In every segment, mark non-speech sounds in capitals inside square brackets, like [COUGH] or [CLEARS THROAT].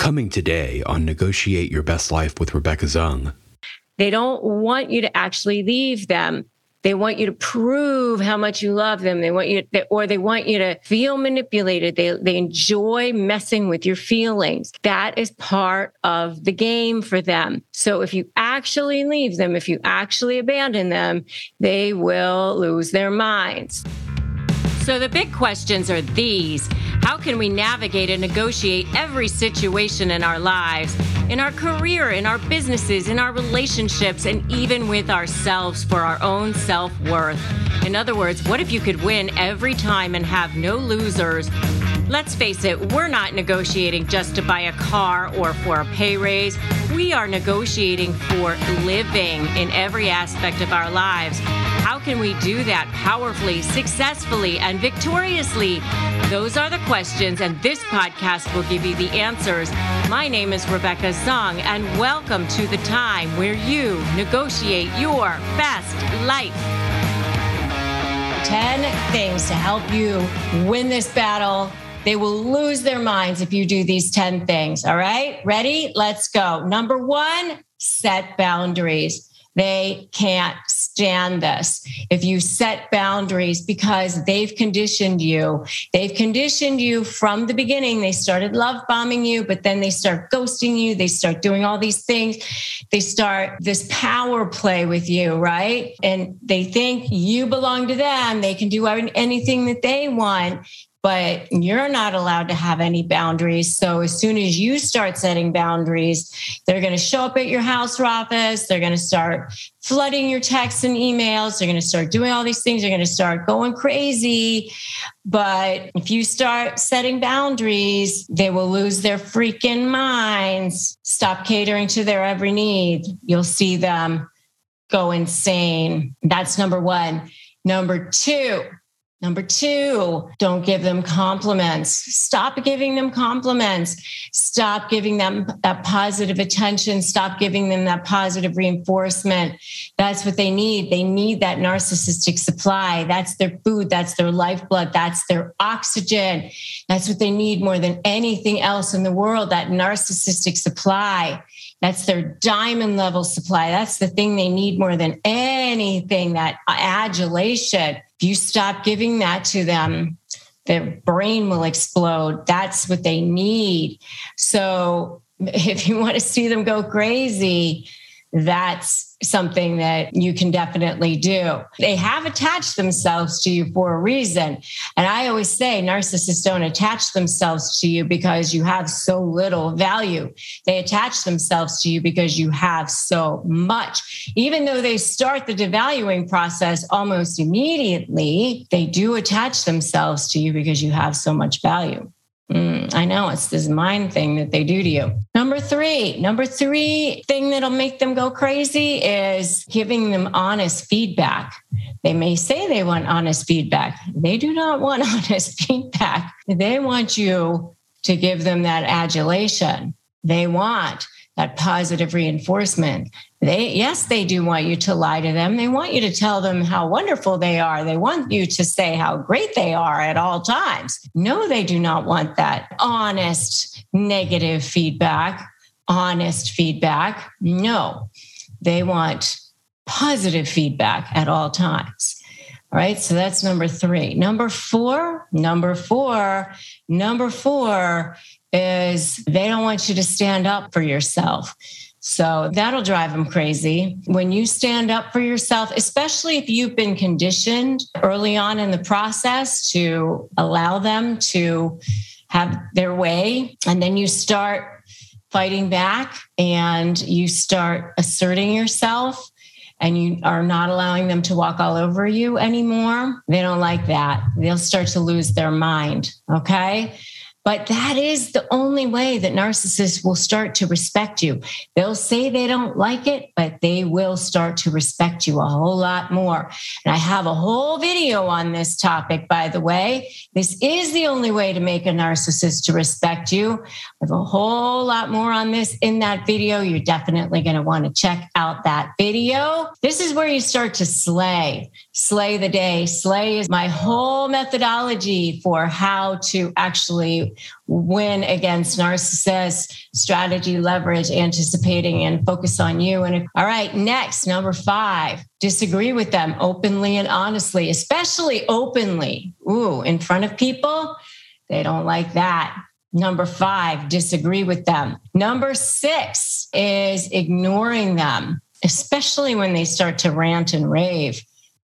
Coming today on Negotiate Your Best Life with Rebecca Zung. They don't want you to actually leave them. They want you to prove how much you love them. They want you, to, or they want you to feel manipulated. They, they enjoy messing with your feelings. That is part of the game for them. So if you actually leave them, if you actually abandon them, they will lose their minds. So the big questions are these. How can we navigate and negotiate every situation in our lives, in our career, in our businesses, in our relationships, and even with ourselves for our own self worth? In other words, what if you could win every time and have no losers? Let's face it, we're not negotiating just to buy a car or for a pay raise. We are negotiating for living in every aspect of our lives. How can we do that powerfully, successfully, and victoriously? Those are the questions, and this podcast will give you the answers. My name is Rebecca Zung, and welcome to the time where you negotiate your best life. 10 things to help you win this battle. They will lose their minds if you do these 10 things. All right, ready? Let's go. Number one, set boundaries. They can't stand this. If you set boundaries because they've conditioned you, they've conditioned you from the beginning. They started love bombing you, but then they start ghosting you. They start doing all these things. They start this power play with you, right? And they think you belong to them. They can do anything that they want but you're not allowed to have any boundaries. So as soon as you start setting boundaries, they're going to show up at your house or office. They're going to start flooding your texts and emails. They're going to start doing all these things. They're going to start going crazy. But if you start setting boundaries, they will lose their freaking minds. Stop catering to their every need. You'll see them go insane. That's number one. Number two, Number two, don't give them compliments. Stop giving them compliments. Stop giving them that positive attention. Stop giving them that positive reinforcement. That's what they need. They need that narcissistic supply. That's their food. That's their lifeblood. That's their oxygen. That's what they need more than anything else in the world that narcissistic supply. That's their diamond level supply. That's the thing they need more than anything that adulation. If you stop giving that to them, their brain will explode. That's what they need. So [LAUGHS] if you want to see them go crazy, that's something that you can definitely do. They have attached themselves to you for a reason. And I always say narcissists don't attach themselves to you because you have so little value. They attach themselves to you because you have so much. Even though they start the devaluing process almost immediately, they do attach themselves to you because you have so much value. Mm, I know it's this mind thing that they do to you. Number three, number three thing that'll make them go crazy is giving them honest feedback. They may say they want honest feedback. They do not [LAUGHS] want honest feedback. They want you to give them that adulation. They want that positive reinforcement. They, yes, they do want you to lie to them. They want you to tell them how wonderful they are. They want you to say how great they are at all times. No, they do not want that honest negative feedback, honest feedback. No, they want positive feedback at all times. All right. So that's number three. Number four, number four, number four is they don't want you to stand up for yourself. So that'll drive them crazy. When you stand up for yourself, especially if you've been conditioned early on in the process to allow them to have their way, and then you start fighting back and you start asserting yourself and you are not allowing them to walk all over you anymore, they don't like that. They'll start to lose their mind. Okay. But that is the only way that narcissists will start to respect you. They'll say they don't like it, but they will start to respect you a whole lot more. And I have a whole video on this topic, by the way. This is the only way to make a narcissist to respect you. I have a whole lot more on this in that video. You're definitely going to want to check out that video. This is where you start to slay, slay the day. Slay is my whole methodology for how to actually Win against narcissists, strategy, leverage, anticipating, and focus on you. And all right, next, number five, disagree with them openly and honestly, especially openly. Ooh, in front of people, they don't like that. Number five, disagree with them. Number six is ignoring them, especially when they start to rant and rave.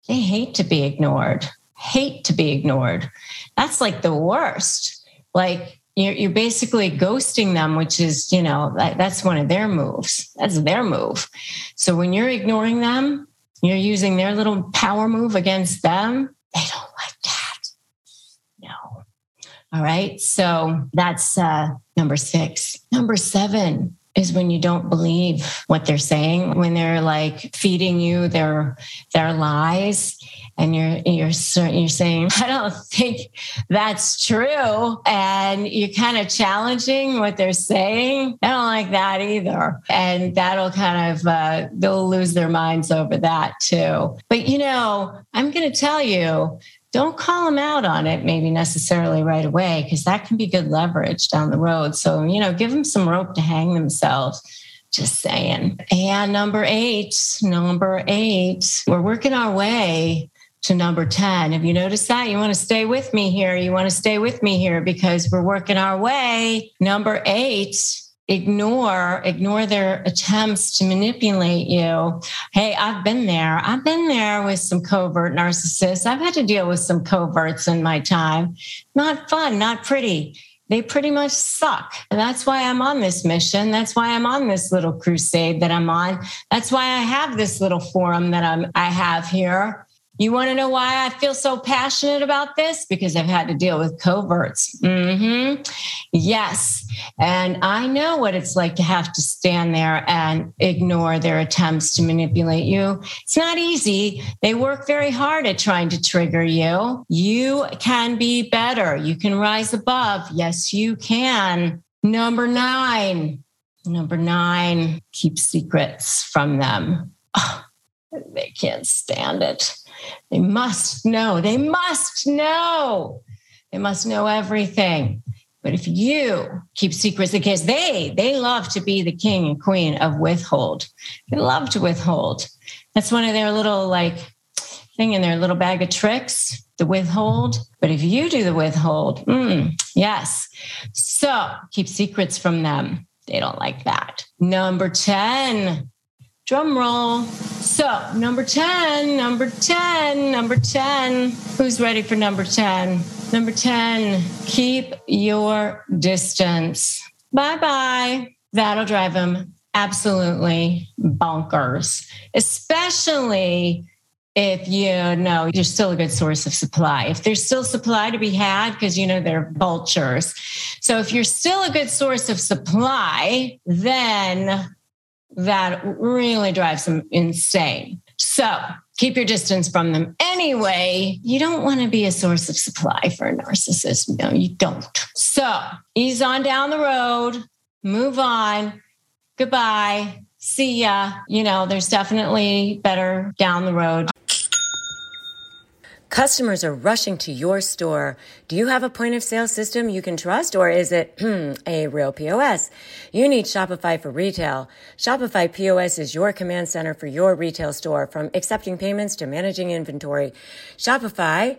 They hate to be ignored, hate to be ignored. That's like the worst. Like you're, you're basically ghosting them, which is, you know, that, that's one of their moves. That's their move. So when you're ignoring them, you're using their little power move against them. They don't like that. No. All right. So that's uh, number six. Number seven is when you don't believe what they're saying, when they're like feeding you their their lies and you're you're you're saying [LAUGHS] I don't think that's true and you're kind of challenging what they're saying. I don't like that either. And that'll kind of uh, they'll lose their minds over that too. But you know, I'm going to tell you don't call them out on it maybe necessarily right away because that can be good leverage down the road so you know give them some rope to hang themselves just saying and number eight number eight we're working our way to number 10 have you noticed that you want to stay with me here. You want to stay with me here because we're working our way. Number eight ignore ignore their attempts to manipulate you. Hey i've been there. I've been there with some covert narcissists. I've had to deal with some coverts in my time. Not fun not pretty. They pretty much suck. And that's why i'm on this mission. That's why i'm on this little crusade that i'm on. That's why i have this little forum that i'm i have here you want to know why I feel so passionate about this? Because I've had to deal with coverts. Mm-hmm. Yes. And I know what it's like to have to stand there and ignore their attempts to manipulate you. It's not easy. They work very hard at trying to trigger you. You can be better. You can rise above. Yes, you can. Number nine. Number nine, keep secrets from them. Oh, they can't stand it. They must know. They must know. They must know everything. But if you keep secrets, because they they love to be the king and queen of withhold. They love to withhold. That's one of their little like thing in their little bag of tricks, the withhold. But if you do the withhold, mm, yes. So keep secrets from them. They don't like that. Number 10, Drum roll. So, number 10, number 10, number 10. Who's ready for number 10? Number 10, keep your distance. Bye bye. That'll drive them absolutely bonkers, especially if you know you're still a good source of supply. If there's still supply to be had, because you know they're vultures. So if you're still a good source of supply, then that really drives them insane. So keep your distance from them. Anyway, you don't want to be a source of supply for a narcissist. No, you don't. So ease on down the road, move on. Goodbye. See ya. You know, there's definitely better down the road. Customers are rushing to your store. Do you have a point of sale system you can trust or is it [CLEARS THROAT] a real POS? You need Shopify for retail. Shopify POS is your command center for your retail store from accepting payments to managing inventory. Shopify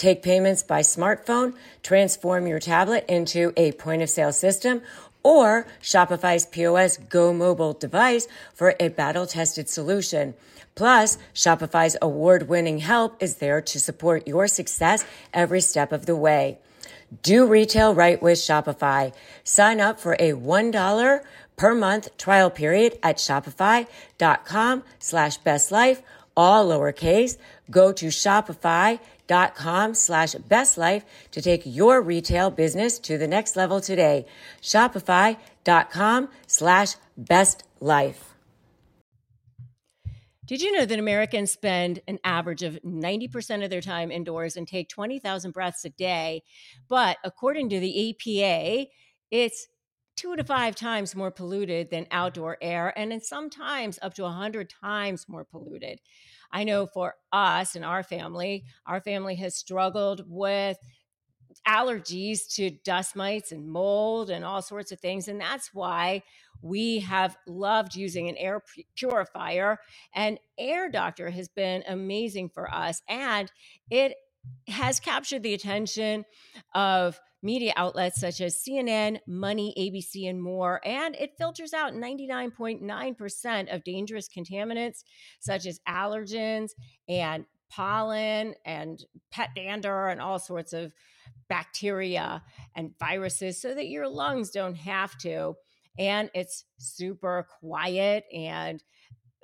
Take payments by smartphone, transform your tablet into a point of sale system, or Shopify's POS Go mobile device for a battle tested solution. Plus, Shopify's award winning help is there to support your success every step of the way. Do retail right with Shopify. Sign up for a $1 per month trial period at shopify.com slash bestlife, all lowercase. Go to Shopify shopify.com slash best life to take your retail business to the next level today. Shopify.com slash best life. Did you know that Americans spend an average of 90% of their time indoors and take 20,000 breaths a day? But according to the EPA, it's two to five times more polluted than outdoor air, and in sometimes up to 100 times more polluted. I know for us and our family, our family has struggled with allergies to dust mites and mold and all sorts of things. And that's why we have loved using an air purifier. And Air Doctor has been amazing for us. And it has captured the attention of media outlets such as CNN, Money, ABC, and more. And it filters out 99.9% of dangerous contaminants such as allergens and pollen and pet dander and all sorts of bacteria and viruses so that your lungs don't have to. And it's super quiet and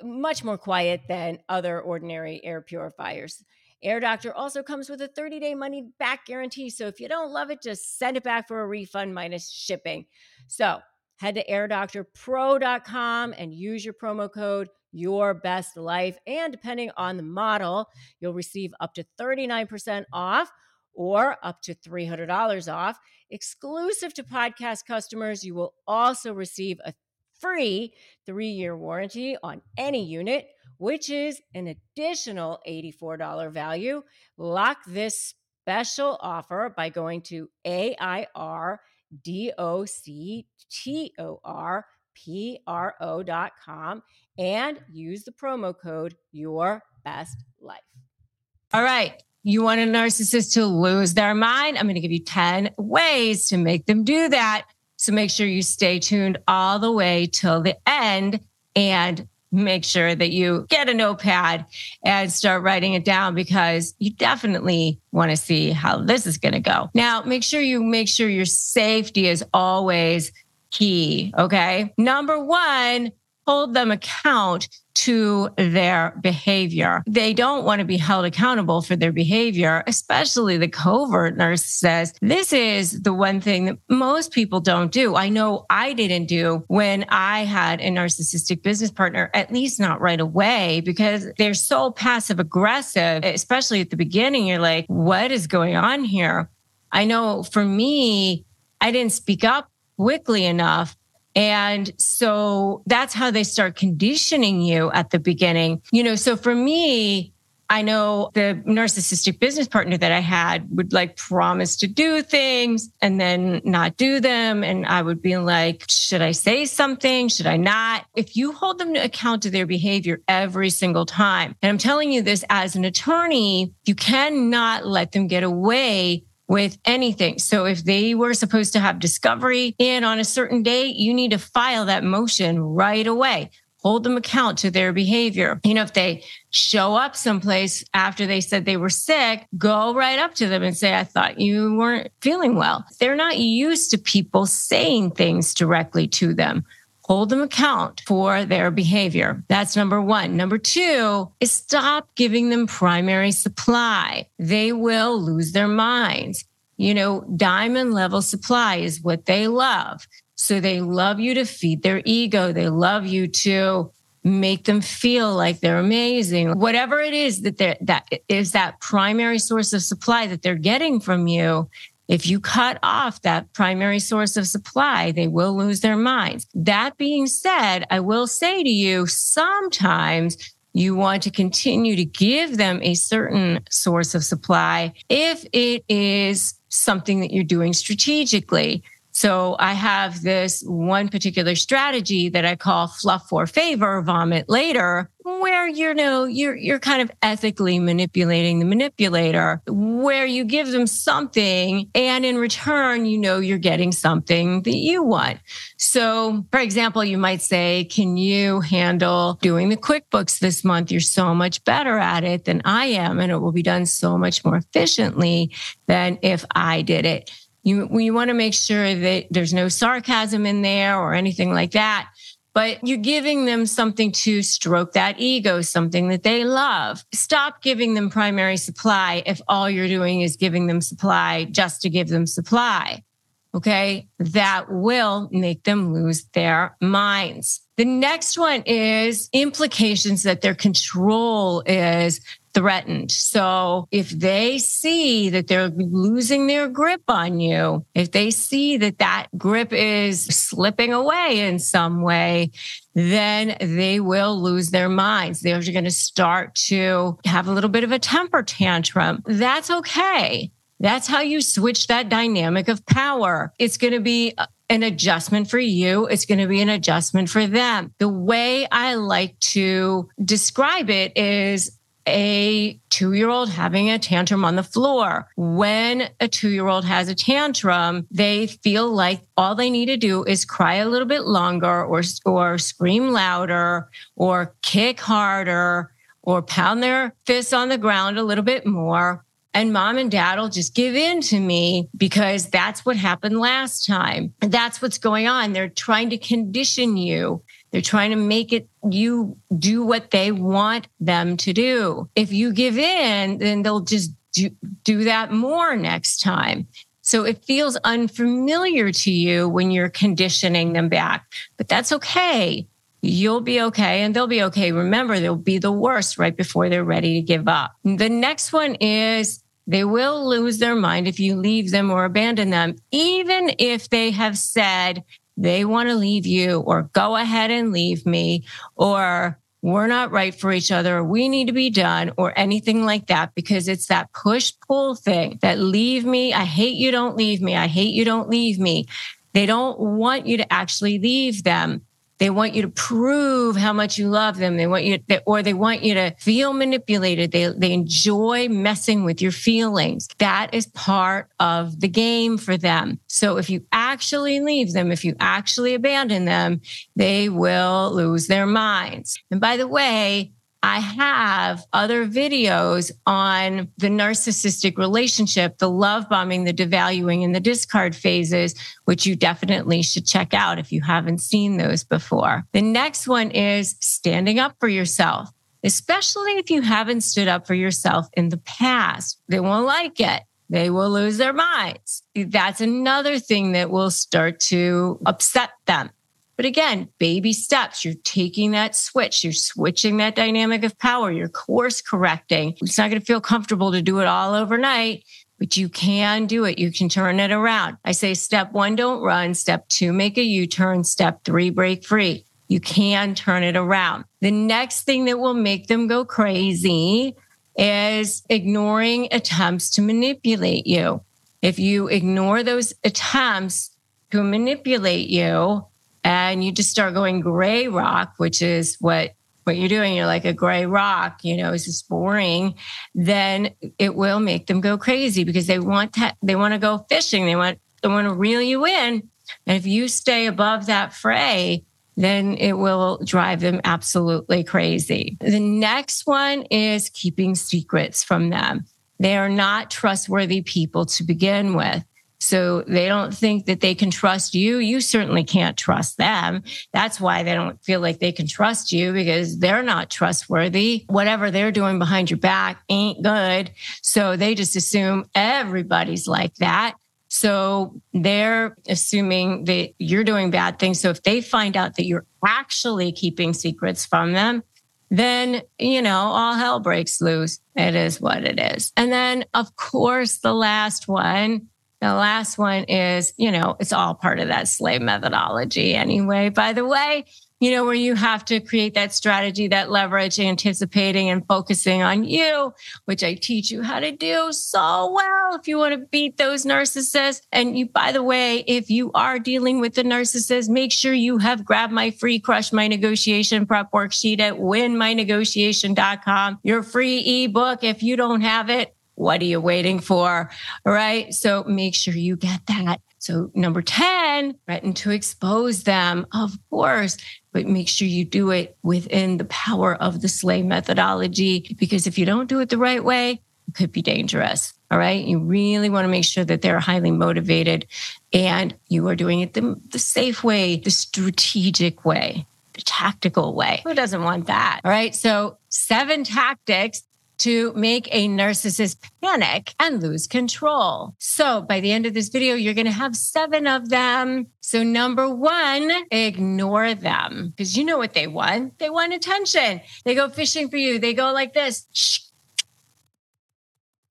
much more quiet than other ordinary air purifiers. Air Doctor also comes with a 30 day money back guarantee. So if you don't love it, just send it back for a refund minus shipping. So head to airdoctorpro.com and use your promo code your best life. And depending on the model, you'll receive up to 39% off or up to $300 off. Exclusive to podcast customers, you will also receive a free three year warranty on any unit which is an additional $84 value. Lock this special offer by going to AIRDOCTORPRO.com and use the promo code Your Best Life. All right. You want a narcissist to lose their mind? I'm going to give you 10 ways to make them do that. So make sure you stay tuned all the way till the end. And make sure that you get a notepad and start writing it down because you definitely want to see how this is going to go. Now, make sure you make sure your safety is always key. Okay. Number one, hold them account to their behavior. They don't want to be held accountable for their behavior, especially the covert narcissists, this is the one thing that most people don't do. I know I didn't do when I had a narcissistic business partner, at least not right away, because they're so passive aggressive, especially at the beginning. You're like, what is going on here? I know for me, I didn't speak up quickly enough and so that's how they start conditioning you at the beginning. You know, so for me, I know the narcissistic business partner that I had would like promise to do things and then not do them. And I would be like, should I say something? Should I not? If you hold them to account to their behavior every single time, and I'm telling you this as an attorney, you cannot let them get away with anything. So if they were supposed to have discovery in on a certain date, you need to file that motion right away. Hold them account to their behavior. You know, if they show up someplace after they said they were sick, go right up to them and say, I thought you weren't feeling well. They're not used to people saying things directly to them hold them account for their behavior. That's number one. Number two is stop giving them primary supply. They will lose their minds. You know, diamond level supply is what they love. So they love you to feed their ego. They love you to make them feel like they're amazing. Whatever it is that that is that primary source of supply that they're getting from you, if you cut off that primary source of supply, they will lose their minds. That being said, I will say to you, sometimes you want to continue to give them a certain source of supply if it is something that you're doing strategically. So I have this one particular strategy that I call fluff for favor, vomit later, where you know you're you're kind of ethically manipulating the manipulator, where you give them something and in return you know you're getting something that you want. So, for example, you might say, "Can you handle doing the QuickBooks this month? You're so much better at it than I am and it will be done so much more efficiently than if I did it." You, you want to make sure that there's no sarcasm in there or anything like that. but you're giving them something to stroke that ego, something that they love. Stop giving them primary supply if all you're doing is giving them supply just to give them supply. Okay. That will make them lose their minds. The next one is implications that their control is threatened. So if they see that they're losing their grip on you, if they see that that grip is slipping away in some way, then they will lose their minds. They're going to start to have a little bit of a temper tantrum. That's okay. That's how you switch that dynamic of power. It's going to be an adjustment for you. It's going to be an adjustment for them. The way I like to describe it is a two year old having a tantrum on the floor. When a two year old has a tantrum, they feel like all they need to do is cry a little bit longer or, or scream louder or kick harder or pound their fists on the ground a little bit more. And mom and dad will just give in to me because that's what happened last time. That's what's going on. They're trying to condition you they're trying to make it you do what they want them to do. If you give in, then they'll just do, do that more next time. So it feels unfamiliar to you when you're conditioning them back, but that's okay. You'll be okay and they'll be okay. Remember, they'll be the worst right before they're ready to give up. The next one is they will lose their mind if you leave them or abandon them, even if they have said, they want to leave you or go ahead and leave me or we're not right for each other, we need to be done, or anything like that, because it's that push pull thing that leave me. I hate you, don't leave me. I hate you, don't leave me. They don't want you to actually leave them. They want you to prove how much you love them. They want you, to, or they want you to feel manipulated. They, they enjoy messing with your feelings. That is part of the game for them. So if you actually leave them, if you actually abandon them, they will lose their minds. And by the way, I have other videos on the narcissistic relationship, the love bombing, the devaluing, and the discard phases, which you definitely should check out if you haven't seen those before. The next one is standing up for yourself, especially if you haven't stood up for yourself in the past. They won't like it. They will lose their minds. That's another thing that will start to upset them. But again, baby steps. You're taking that switch. You're switching that dynamic of power. You're course correcting. It's not going to feel comfortable to do it all overnight, but you can do it. You can turn it around. I say step one, don't run. Step two, make a U turn. Step three, break free. You can turn it around. The next thing that will make them go crazy is ignoring attempts to manipulate you. If you ignore those attempts to manipulate you, and you just start going gray rock, which is what what you're doing, you're like a gray rock, you know, is just boring, then it will make them go crazy because they want to, they want to go fishing. They want, they want to reel you in. And if you stay above that fray, then it will drive them absolutely crazy. The next one is keeping secrets from them. They are not trustworthy people to begin with. So they don't think that they can trust you. You certainly can't trust them. That's why they don't feel like they can trust you because they're not trustworthy. Whatever they're doing behind your back ain't good. So they just assume everybody's like that. So they're assuming that you're doing bad things. So if they find out that you're actually keeping secrets from them, then, you know, all hell breaks loose. It is what it is. And then, of course, the last one the last one is, you know, it's all part of that SLAY methodology anyway, by the way, you know, where you have to create that strategy, that leverage, anticipating and focusing on you, which I teach you how to do so well if you want to beat those narcissists. And you, by the way, if you are dealing with the narcissist, make sure you have grabbed my free crush my negotiation prep worksheet at winmynegotiation.com, your free ebook. If you don't have it, what are you waiting for? All right. So make sure you get that. So number 10, threaten to expose them, of course, but make sure you do it within the power of the SLAY methodology. Because if you don't do it the right way, it could be dangerous. All right. You really want to make sure that they're highly motivated and you are doing it the, the safe way, the strategic way the tactical way. Who doesn't want that? All right. So, seven tactics to make a narcissist panic and lose control. So by the end of this video, you're going to have seven of them. So number one, ignore them because you know what they want. They want attention. They go fishing for you. They go like this [SNIFFS]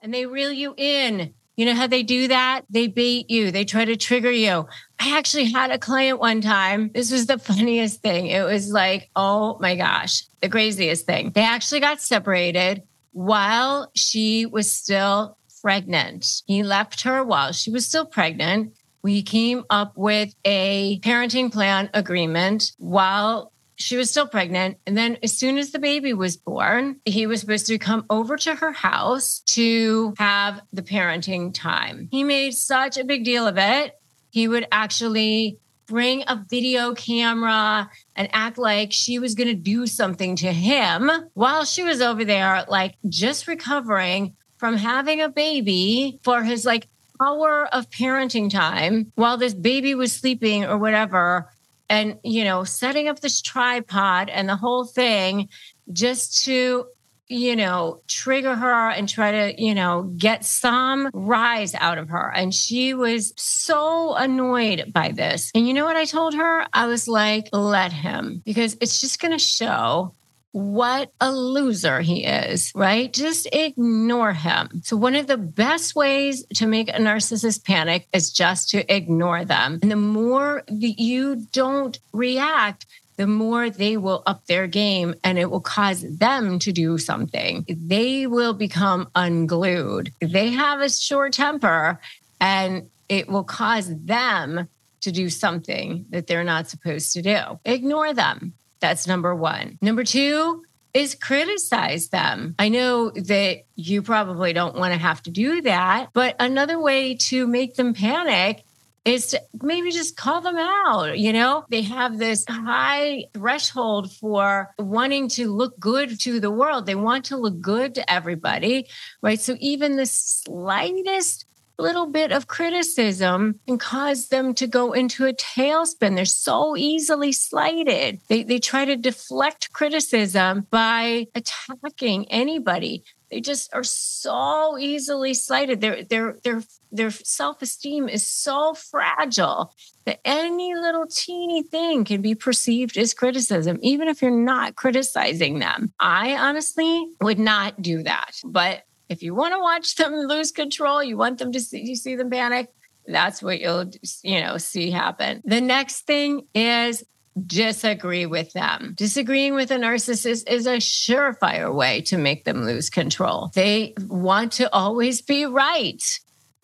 and they reel you in. You know how they do that? They bait you, they try to trigger you. I actually had a client one time. This was the [LAUGHS] funniest thing. It was like, oh my gosh, the craziest thing. They actually got separated while she was still pregnant. He left her while she was still pregnant. We came up with a parenting plan agreement while she was still pregnant. And then as soon as the baby was born, he was supposed to come over to her house to have the parenting time. He made such a big deal of it. He would actually bring a video camera and act like she was going to do something to him while she was over there, like just recovering from having a baby for his like hour of parenting time while this baby was sleeping or whatever. And you know setting up this tripod and the whole thing just to you know trigger her and try to you know get some rise out of her and she was so annoyed by this and you know what i told her i was like let him because it's just going to show what a loser he is, right? Just ignore him. So, one of the best ways to make a narcissist panic is just to ignore them. And the more that you don't react, the more they will up their game and it will cause them to do something. They will become unglued. They have a short temper and it will cause them to do something that they're not supposed to do. Ignore them. That's number one. Number two is criticize them. I know that you probably don't want to have to do that, but another way to make them panic is to maybe just call them out. You know, they have this high threshold for wanting to look good to the world. They want to look good to everybody, right? So even the slightest little bit of criticism can cause them to go into a tailspin. They're so easily slighted. They, they try to deflect criticism by attacking anybody. They just are so easily slighted. Their their their their self-esteem is so fragile that any little teeny thing can be perceived as criticism, even if you're not criticizing them. I honestly would not do that. But if you want to watch them lose control, you want them to see you see them panic, that's what you'll you know see happen. The next thing is disagree with them. Disagreeing with a narcissist is a surefire way to make them lose control. They want to always be right,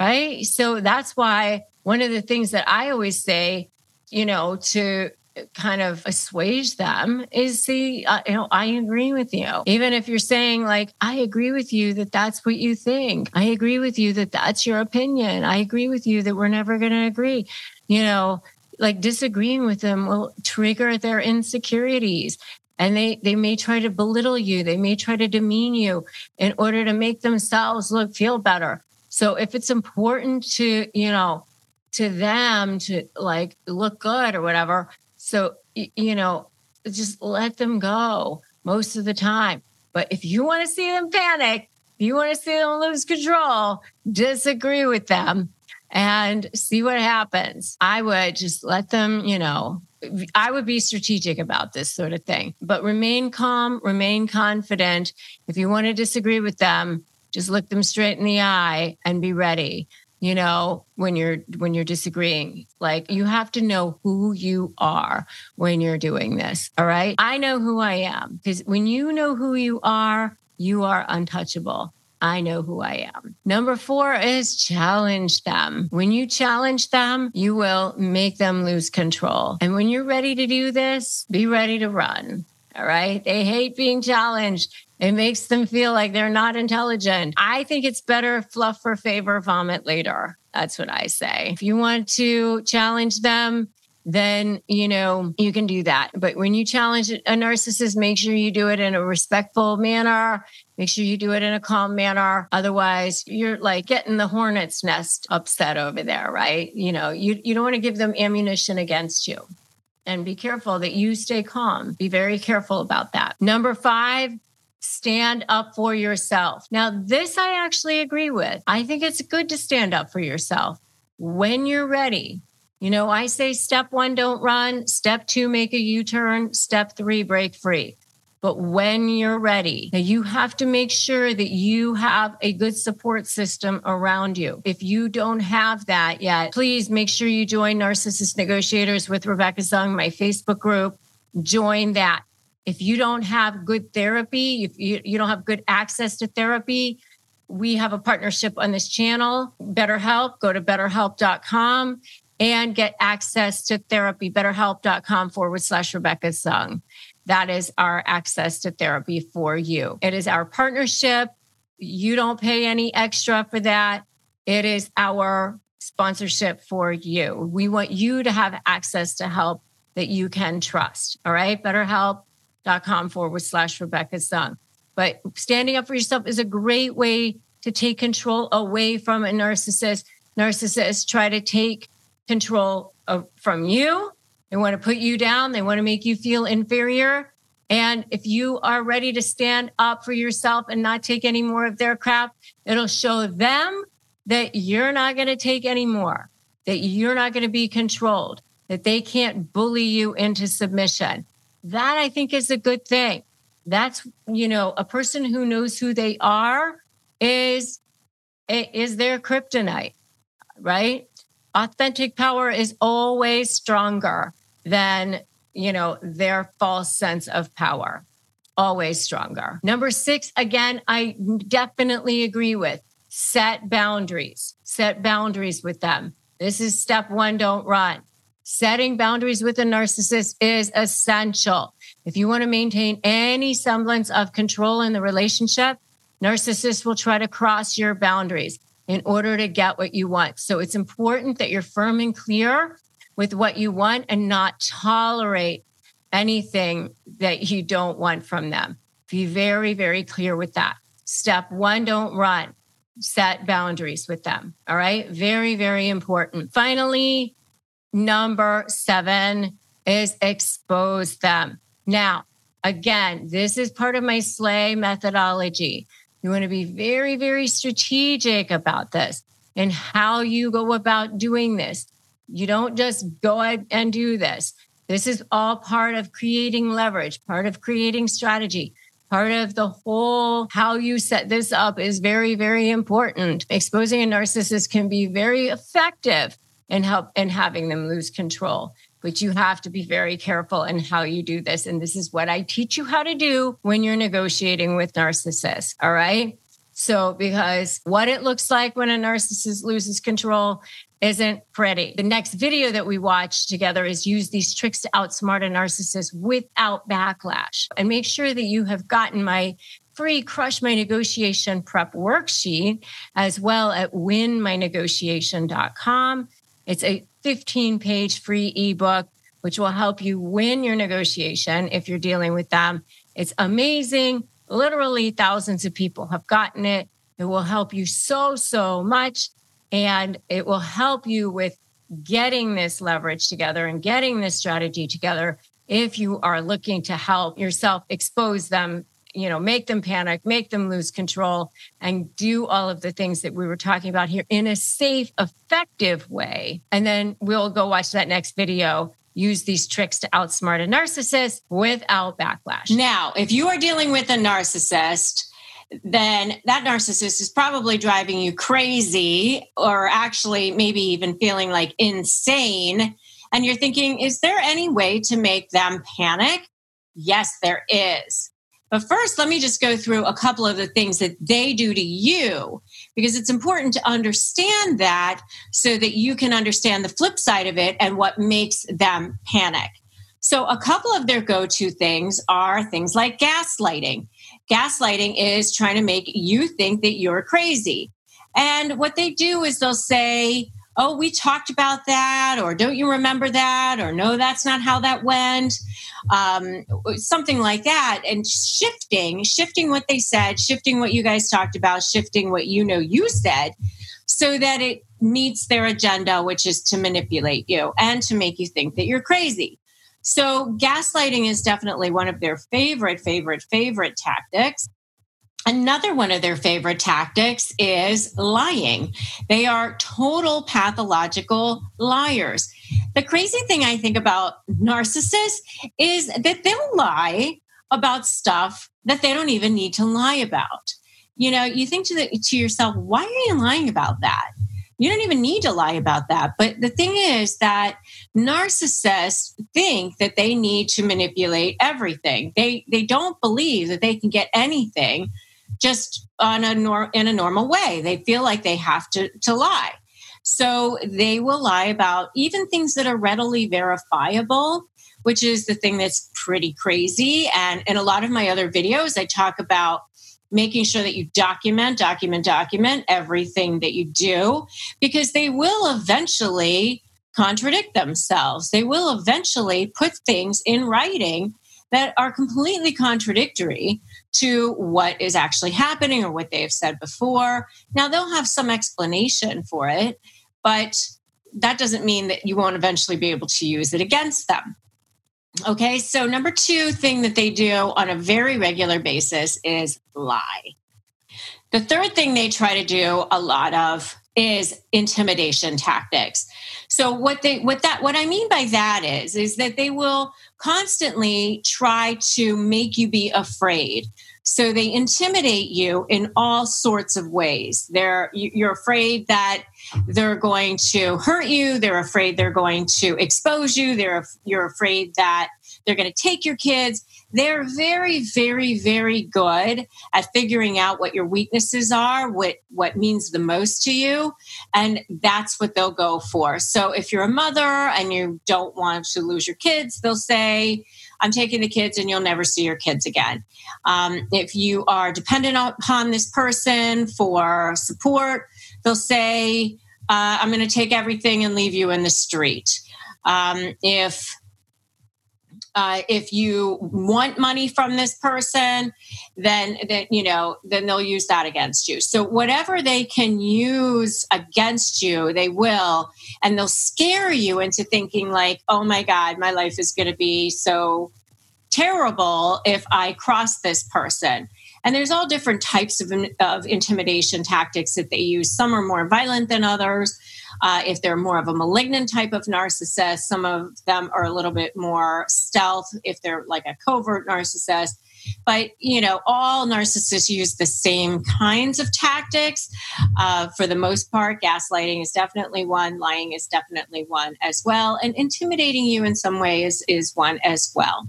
right? So that's why one of the things that I always say, you know, to kind of assuage them is see uh, you know i agree with you even if you're saying like i agree with you that that's what you think i agree with you that that's your opinion i agree with you that we're never going to agree you know like disagreeing with them will trigger their insecurities. And they they may try to belittle you. They may try to demean you in order to make themselves look feel better. So if it's important to you know to them to like look good or whatever so, you know, just let them go most of the time. But if you want to see them panic, if you want to see them lose control, disagree with them and see what happens. I would just let them, you know, I would be strategic about this sort of thing, but remain calm, remain confident. If you want to disagree with them, just look them straight in the eye and be ready you know when you're when you're disagreeing like you have to know who you are when you're doing this all right i know who i am because when you know who you are you are untouchable I know who I am. Number four is challenge them. When you challenge them, you will make them lose control. And when you're ready to do this, be ready to run. All right. They hate being challenged. It makes them feel like they're not intelligent. I think it's better fluff for favor, vomit later. That's what I say. If you want to challenge them, then you know you can do that. But when you challenge a narcissist, make sure you do it in a respectful manner. Make sure you do it in a calm manner. Otherwise, you're like getting the hornet's nest upset over there, right? You know, you, you don't want to give them ammunition against you. and be careful that you stay calm. Be very careful about that. Number five, stand up for yourself. Now, this I actually agree with. I think it's good to stand up for yourself when you're ready. You know, I say step one, don't run. Step two, make a U turn. Step three, break free. But when you're ready, you have to make sure that you have a good support system around you. If you don't have that yet, please make sure you join Narcissist Negotiators with Rebecca Zung, my Facebook group. Join that. If you don't have good therapy, if you, you don't have good access to therapy, we have a partnership on this channel, BetterHelp. Go to betterhelp.com and get access to therapy, betterhelp.com forward slash Rebecca Zung. That is our access to therapy for you. It is our partnership. You don't pay any extra for that. It is our sponsorship for you. We want you to have access to help that you can trust. All right. BetterHelp.com forward slash Rebecca Zung. But standing up for yourself is a great way to take control away from a narcissist. Narcissists try to take control of, from you they want to put you down, they want to make you feel inferior. And if you are ready to stand up for yourself and not take any more of their crap, it'll show them that you're not going to take any more, that you're not going to be controlled, that they can't bully you into submission. That I think is a good thing. That's, you know, a person who knows who they are is is their kryptonite, right? Authentic power is always stronger than, you know, their false sense of power. Always stronger. Number six, again, I definitely agree with set boundaries, set boundaries with them. This is step one don't run. Setting boundaries with a narcissist is essential. If you want to maintain any semblance of control in the relationship, narcissists will try to cross your boundaries in order to get what you want. So it's important that you're firm and clear with what you want and not tolerate anything that you don't want from them. Be very, very clear with that. Step one, don't run. Set boundaries with them. All right. Very, very important. Finally, number seven is expose them. Now, again, this is part of my SLAY methodology. You want to be very, very strategic about this and how you go about doing this. You don't just go ahead and do this. This is all part of creating leverage, part of creating strategy. Part of the whole how you set this up is very, very important. Exposing a narcissist can be very effective in help in having them lose control. But you have to be very careful in how you do this. And this is what I teach you how to do when you're negotiating with narcissists. All right. So, because what it looks like when a narcissist loses control isn't pretty. The next video that we watch together is use these tricks to outsmart a narcissist without backlash. And make sure that you have gotten my free Crush My Negotiation prep worksheet as well at winmynegotiation.com. It's a 15 page free ebook, which will help you win your negotiation if you're dealing with them. It's amazing. Literally, thousands of people have gotten it. It will help you so, so much. And it will help you with getting this leverage together and getting this strategy together if you are looking to help yourself expose them you know make them panic make them lose control and do all of the things that we were talking about here in a safe effective way and then we'll go watch that next video use these tricks to outsmart a narcissist without backlash now if you are dealing with a narcissist then that narcissist is probably driving you crazy or actually maybe even feeling like insane. And you're thinking, is there any way to make them panic? Yes, there is. But first, let me just go through a couple of the things that they do to you because it's important to understand that so that you can understand the flip side of it and what makes them panic. So, a couple of their go to things are things like gaslighting. Gaslighting is trying to make you think that you're crazy. And what they do is they'll say, Oh, we talked about that, or don't you remember that, or no, that's not how that went, um, something like that. And shifting, shifting what they said, shifting what you guys talked about, shifting what you know you said, so that it meets their agenda, which is to manipulate you and to make you think that you're crazy. So, gaslighting is definitely one of their favorite, favorite, favorite tactics. Another one of their favorite tactics is lying. They are total pathological liars. The crazy thing I think about narcissists is that they'll lie about stuff that they don't even need to lie about. You know, you think to, the, to yourself, why are you lying about that? You don't even need to lie about that. But the thing is that narcissists think that they need to manipulate everything. They they don't believe that they can get anything just on a nor- in a normal way. They feel like they have to to lie. So they will lie about even things that are readily verifiable, which is the thing that's pretty crazy. And in a lot of my other videos, I talk about making sure that you document, document, document everything that you do, because they will eventually contradict themselves. They will eventually put things in writing that are completely contradictory to what is actually happening or what they have said before. Now, they'll have some explanation for it, but that doesn't mean that you won't eventually be able to use it against them. Okay, so number two thing that they do on a very regular basis is lie. The third thing they try to do a lot of is intimidation tactics. So what they what that what I mean by that is is that they will constantly try to make you be afraid. So they intimidate you in all sorts of ways. They're you're afraid that they're going to hurt you. They're afraid they're going to expose you. They're you're afraid that they're going to take your kids. They're very, very, very good at figuring out what your weaknesses are, what what means the most to you, and that's what they'll go for. So if you're a mother and you don't want to lose your kids, they'll say, "I'm taking the kids, and you'll never see your kids again." Um, if you are dependent upon this person for support, they'll say, uh, I'm going to take everything and leave you in the street. Um, if uh, if you want money from this person, then then you know then they'll use that against you. So whatever they can use against you, they will, and they'll scare you into thinking like, oh my god, my life is going to be so terrible if I cross this person. And there's all different types of, of intimidation tactics that they use. Some are more violent than others. Uh, if they're more of a malignant type of narcissist, some of them are a little bit more stealth if they're like a covert narcissist. But, you know, all narcissists use the same kinds of tactics. Uh, for the most part, gaslighting is definitely one, lying is definitely one as well, and intimidating you in some ways is one as well.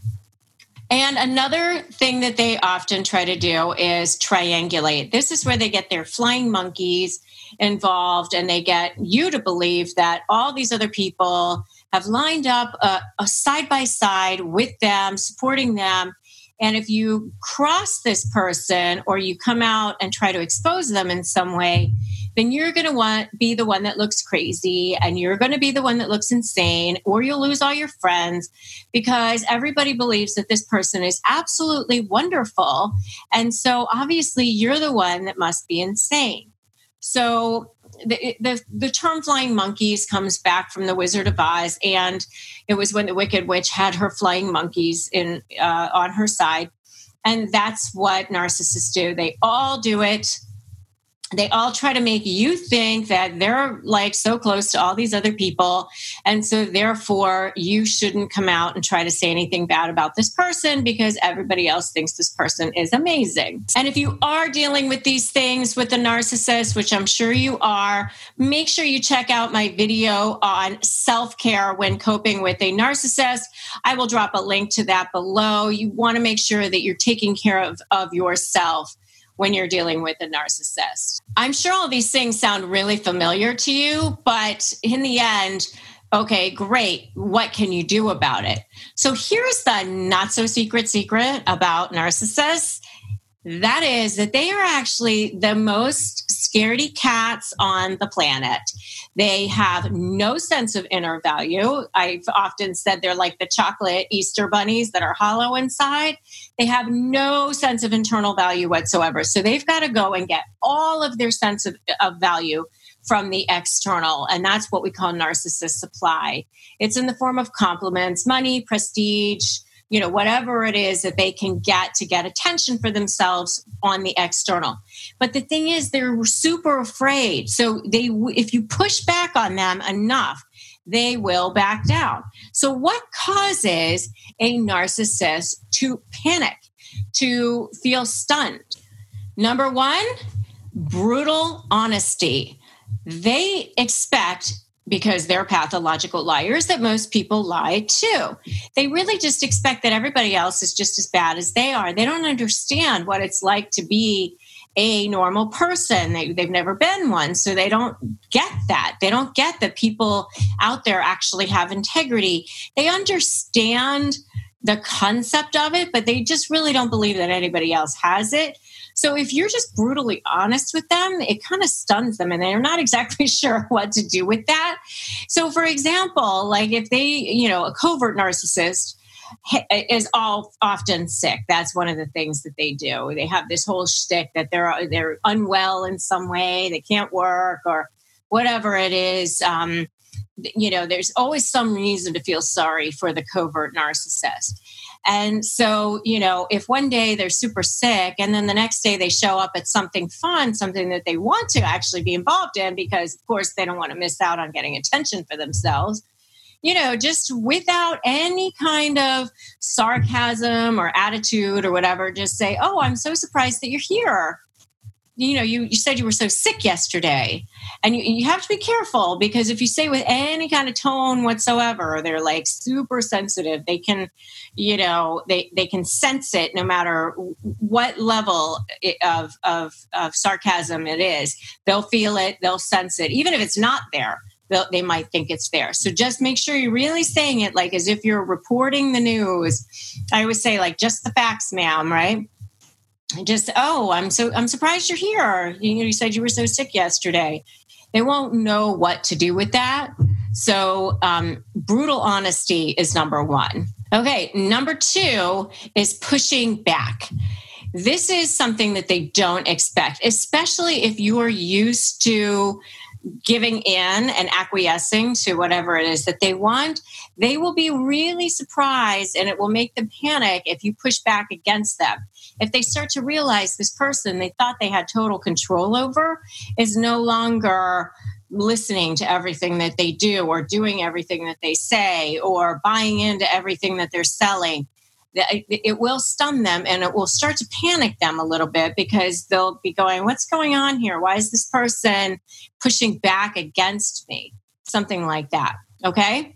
And another thing that they often try to do is triangulate. This is where they get their flying monkeys involved and they get you to believe that all these other people have lined up a, a side by side with them, supporting them. And if you cross this person or you come out and try to expose them in some way, then you're going to want be the one that looks crazy and you're going to be the one that looks insane or you'll lose all your friends because everybody believes that this person is absolutely wonderful. And so obviously you're the one that must be insane. So the, the, the term flying monkeys comes back from the Wizard of Oz, and it was when the Wicked Witch had her flying monkeys in uh, on her side, and that's what narcissists do. They all do it they all try to make you think that they're like so close to all these other people. And so, therefore, you shouldn't come out and try to say anything bad about this person because everybody else thinks this person is amazing. And if you are dealing with these things with a narcissist, which I'm sure you are, make sure you check out my video on self care when coping with a narcissist. I will drop a link to that below. You want to make sure that you're taking care of, of yourself when you're dealing with a narcissist. I'm sure all these things sound really familiar to you, but in the end, okay, great. What can you do about it? So here's the not so secret secret about narcissists that is that they are actually the most scaredy cats on the planet. They have no sense of inner value. I've often said they're like the chocolate Easter bunnies that are hollow inside. They have no sense of internal value whatsoever. So they've got to go and get all of their sense of, of value from the external. And that's what we call narcissist supply. It's in the form of compliments, money, prestige, you know, whatever it is that they can get to get attention for themselves on the external. But the thing is, they're super afraid. So they, if you push back on them enough, they will back down. So, what causes a narcissist to panic, to feel stunned? Number one, brutal honesty. They expect because they're pathological liars that most people lie too. They really just expect that everybody else is just as bad as they are. They don't understand what it's like to be a normal person. They, they've never been one. So they don't get that. They don't get that people out there actually have integrity. They understand the concept of it, but they just really don't believe that anybody else has it. So if you're just brutally honest with them, it kind of stuns them and they're not [LAUGHS] exactly sure what to do with that. So for example, like if they, you know, a covert narcissist is all often sick. That's one of the things that they do. They have this whole shtick that they're they're unwell in some way, they can't work or whatever it is. Um, you know, there's always some reason to feel sorry for the covert narcissist. And so, you know, if one day they're super sick and then the next day they show up at something fun, something that they want to actually be involved in, because of course they don't want to miss out on getting attention for themselves, you know, just without any kind of sarcasm or attitude or whatever, just say, Oh, I'm so surprised that you're here. You know, you, you said you were so sick yesterday. And you, you have to be careful because if you say with any kind of tone whatsoever, they're like super sensitive. They can, you know, they, they can sense it no matter what level of, of, of sarcasm it is. They'll feel it, they'll sense it, even if it's not there they might think it's there. So just make sure you're really saying it like as if you're reporting the news. I always say like just the facts, ma'am, right? Just oh, I'm so I'm surprised you're here. You, you said you were so sick yesterday. They won't know what to do with that. So um, brutal honesty is number one. Okay, number two is pushing back. This is something that they don't expect, especially if you are used to giving in and acquiescing to whatever it is that they want, they will be really surprised and it will make them panic if you push back against them. If they start to realize this person they thought they had total control over is no longer listening to everything that they do or doing everything that they say or buying into everything that they're selling it will stun them and it will start to panic them a little bit because they'll be going, What's going on here? Why is this person pushing back against me? Something like that. Okay.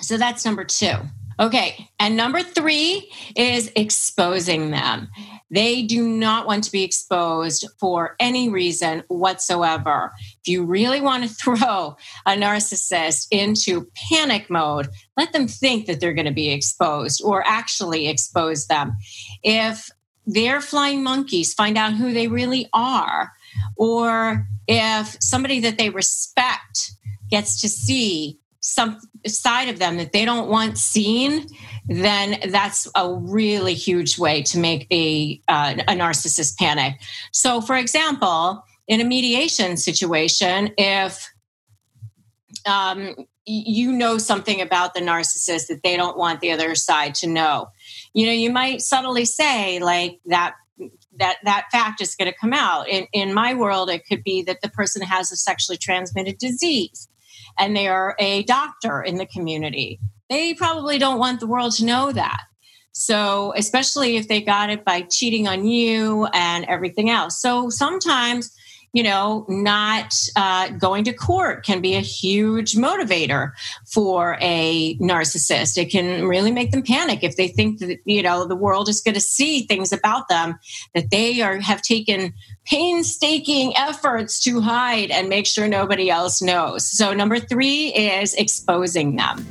So that's number two. Okay. And number three is exposing them. They do not want to be exposed for any reason whatsoever. If you really want to [LAUGHS] throw a narcissist into panic mode, let them think that they're going to be exposed or actually expose them. If their flying monkeys find out who they really are, or if somebody that they respect gets to see some side of them that they don't want seen, then that's a really huge way to make a, uh, a narcissist panic. So, for example, in a mediation situation, if um, you know something about the narcissist that they don't want the other side to know, you know, you might subtly say like that that that fact is going to come out. In, in my world, it could be that the person has a sexually transmitted disease and they are a doctor in the community. They probably don't want the world to know that. So, especially if they got it by cheating on you and everything else. So, sometimes, you know, not uh, going to court can be a huge motivator for a narcissist. It can really make them panic if they think that, you know, the world is going to see things about them that they are have taken painstaking efforts to hide and make sure nobody else knows. So, number three is exposing them.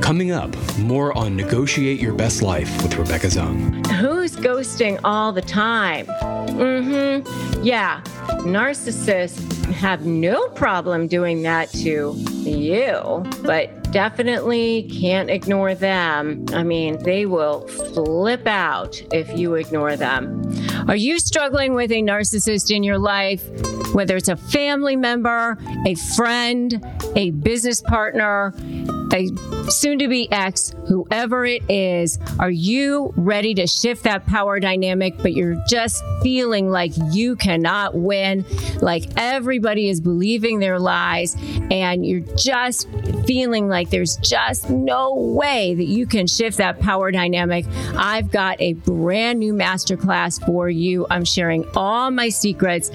Coming up, more on Negotiate Your Best Life with Rebecca Zung. Who's ghosting all the time? Mm hmm. Yeah, narcissists have no problem doing that to you, but definitely can't ignore them. I mean, they will flip out if you ignore them. Are you struggling with a narcissist in your life? Whether it's a family member, a friend, a business partner, a soon to be ex, whoever it is, are you ready to shift that power dynamic, but you're just feeling like you cannot win, like everybody is believing their lies, and you're just feeling like there's just no way that you can shift that power dynamic? I've got a brand new masterclass for you. I'm sharing all my secrets,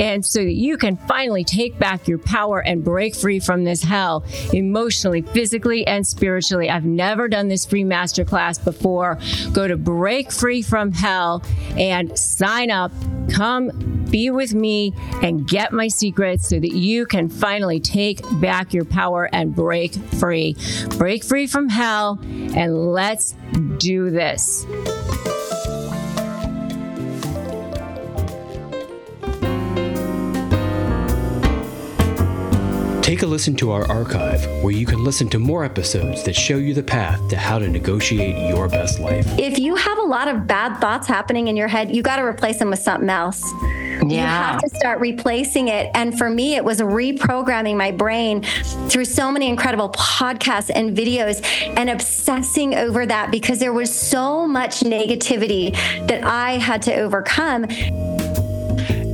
and so that you can finally take back your power and break free from this hell emotionally, physically, and spiritually. I've never done this free masterclass before. Go to Break Free from Hell and sign up. Come be with me and get my secrets so that you can finally take back your power and break free. Break free from hell and let's do this. Take a listen to our archive where you can listen to more episodes that show you the path to how to negotiate your best life. If you have a lot of bad thoughts happening in your head, you got to replace them with something else. Yeah. You have to start replacing it. And for me, it was reprogramming my brain through so many incredible podcasts and videos and obsessing over that because there was so much negativity that I had to overcome.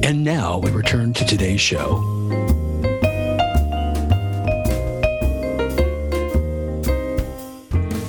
And now we return to today's show.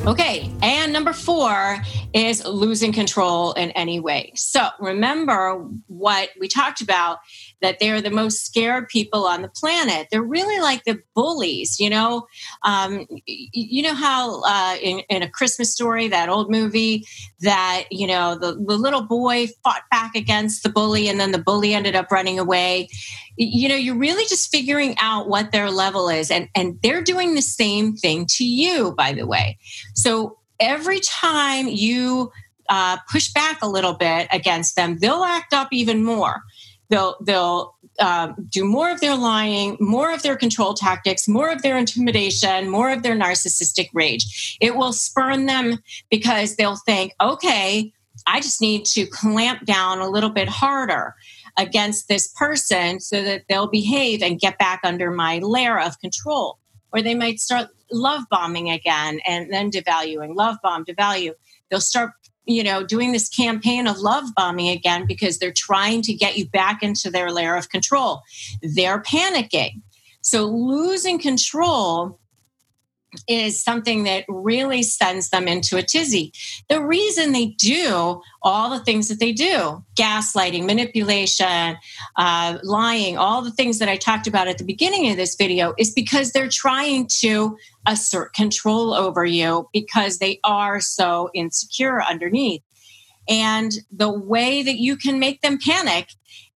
Okay. And number four is losing control in any way. So remember what we talked about that they're the most scared people on the planet. They're really like the bullies, you know. Um, you know how uh, in, in, a Christmas story, that old movie, that you know the, the little boy fought back against the bully, and then the bully ended up running away. You know, you're really just figuring out what their level is, and and they're doing the same thing to you, by the way. So every time you uh, push back a little bit against them, they'll act up even more. They'll they'll uh, do more of their lying, more of their control tactics, more of their intimidation, more of their narcissistic rage. It will spurn them because they'll think, okay, I just need to clamp down a little bit harder against this person so that they'll behave and get back under my layer of control. Or they might start love bombing again and then devaluing, love bomb, devalue. They'll start you know, doing this campaign of love bombing again because they're trying to get you back into their layer of control. They're panicking. So losing control is something that really sends them into a tizzy. The reason they do all the things that they do gaslighting, manipulation, uh, lying, all the things that I talked about at the beginning of this video is because they're trying to assert control over you because they are so insecure underneath. And the way that you can make them panic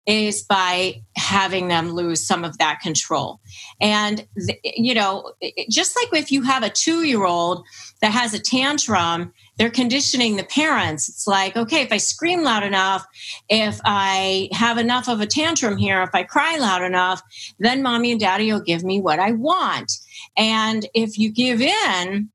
is by having them lose some of that control. And, you know, just like if you have a two year old that has a tantrum, they're conditioning the parents. It's like, okay, if I scream loud enough, if I have enough of a tantrum here, if I cry loud enough, then mommy and daddy will give me what I want. And if you give in,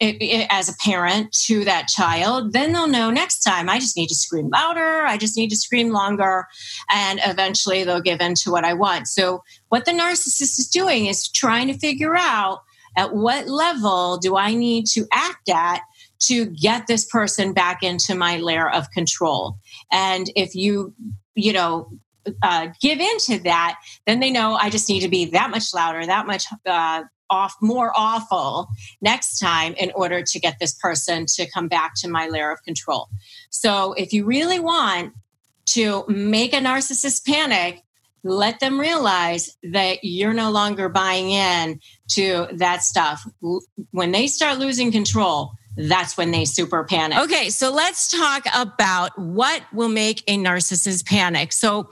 it, it, as a parent to that child, then they'll know next time I just need to scream louder, I just need to scream longer, and eventually they'll give in to what I want. So, what the narcissist is doing is trying to figure out at what level do I need to act at to get this person back into my layer of control. And if you, you know, uh, give into that, then they know I just need to be that much louder, that much uh, off more awful next time in order to get this person to come back to my layer of control. So if you really want to make a narcissist panic, let them realize that you're no longer buying in to that stuff. When they start losing control, that's when they super panic. Okay, so let's talk about what will make a narcissist panic. So,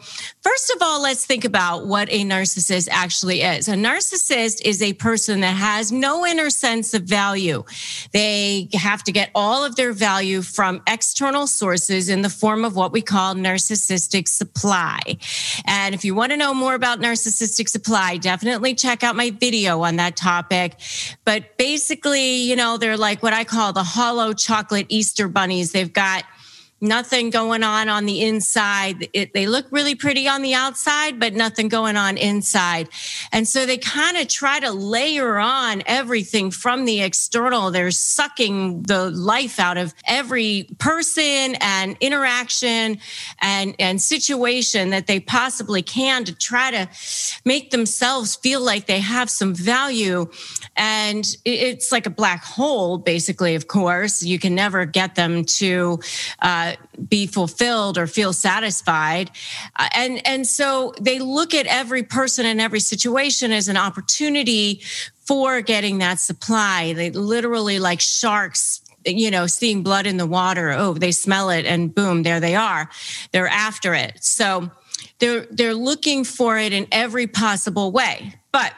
first of all, let's think about what a narcissist actually is. A narcissist is a person that has no inner sense of value. They have to get all of their value from external sources in the form of what we call narcissistic supply. And if you want to know more about narcissistic supply, definitely check out my video on that topic. But basically, you know, they're like what I call the hollow chocolate Easter bunnies. They've got nothing going on on the inside. It, they look really pretty on the outside, but nothing going on inside. And so they kind of try to layer on everything from the external. They're sucking the life out of every person and interaction and, and situation that they possibly can to try to make themselves feel like they have some value. And it's like a black hole, basically, of course. You can never get them to, uh, be fulfilled or feel satisfied. Uh, and and so they look at every person and every situation as an opportunity for getting that supply. They literally like sharks you know seeing blood in the water. Oh they smell it and boom there they are. They're after it. So they're they're looking for it in every possible way. But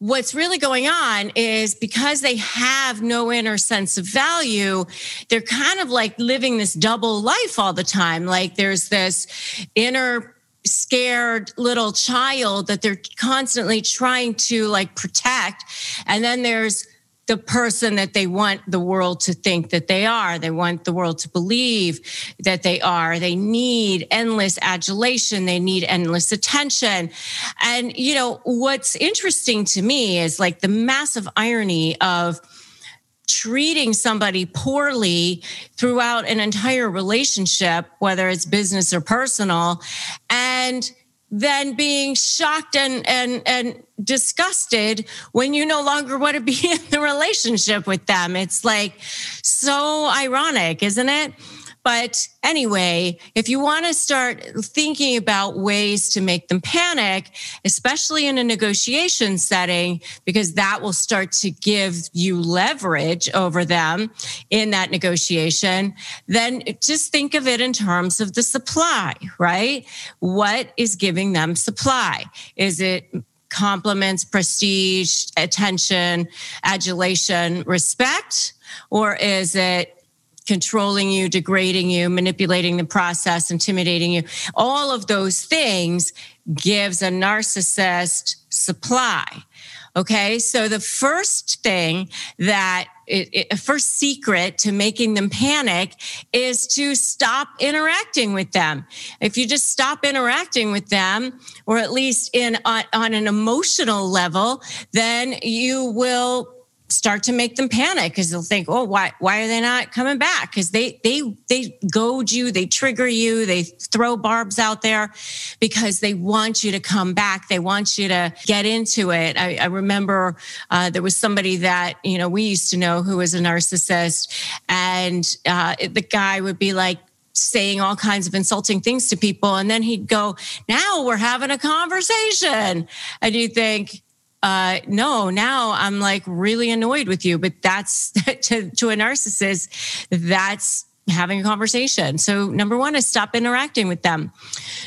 what's really going on is because they have no inner sense of value, they're kind of like living this double life all the time. Like there's this inner scared little child that they're constantly trying to like protect. And then there's the person that they want the world to think that they are. They want the world to believe that they are. They need endless adulation. They need endless attention. And, you know, what's interesting to me is like the massive irony of, treating somebody poorly throughout an entire relationship, whether it's business or personal, and than being shocked and and and disgusted when you no longer want to be [LAUGHS] in the relationship with them. It's like so ironic isn't it but anyway, if you want to start thinking about ways to make them panic, especially in a negotiation setting, because that will start to give you leverage over them in that negotiation, then just think of it in terms of the supply, right? What is giving them supply? Is it compliments, prestige, attention, adulation, respect? Or is it controlling you, degrading you, manipulating the process, intimidating you. All of those things gives a narcissist supply. Okay. So the first thing that a first secret to making them panic is to stop interacting with them. If you just stop interacting with them, or at least in on, on an emotional level, then you will start to make them panic because they'll think, "Oh, why why are they not coming back?" Because they they they goad you, they trigger you, they throw barbs out there because they want you to come back. They want you to get into it. I, I remember uh, there was somebody that you know we used to know who was a narcissist, and uh, the guy would be like, saying all kinds of insulting things to people. And then he'd go, Now we're having a conversation. And you think, uh, no, now I'm like really annoyed with you. But that's [LAUGHS] to, to a narcissist, that's having a conversation. So, number one is stop interacting with them.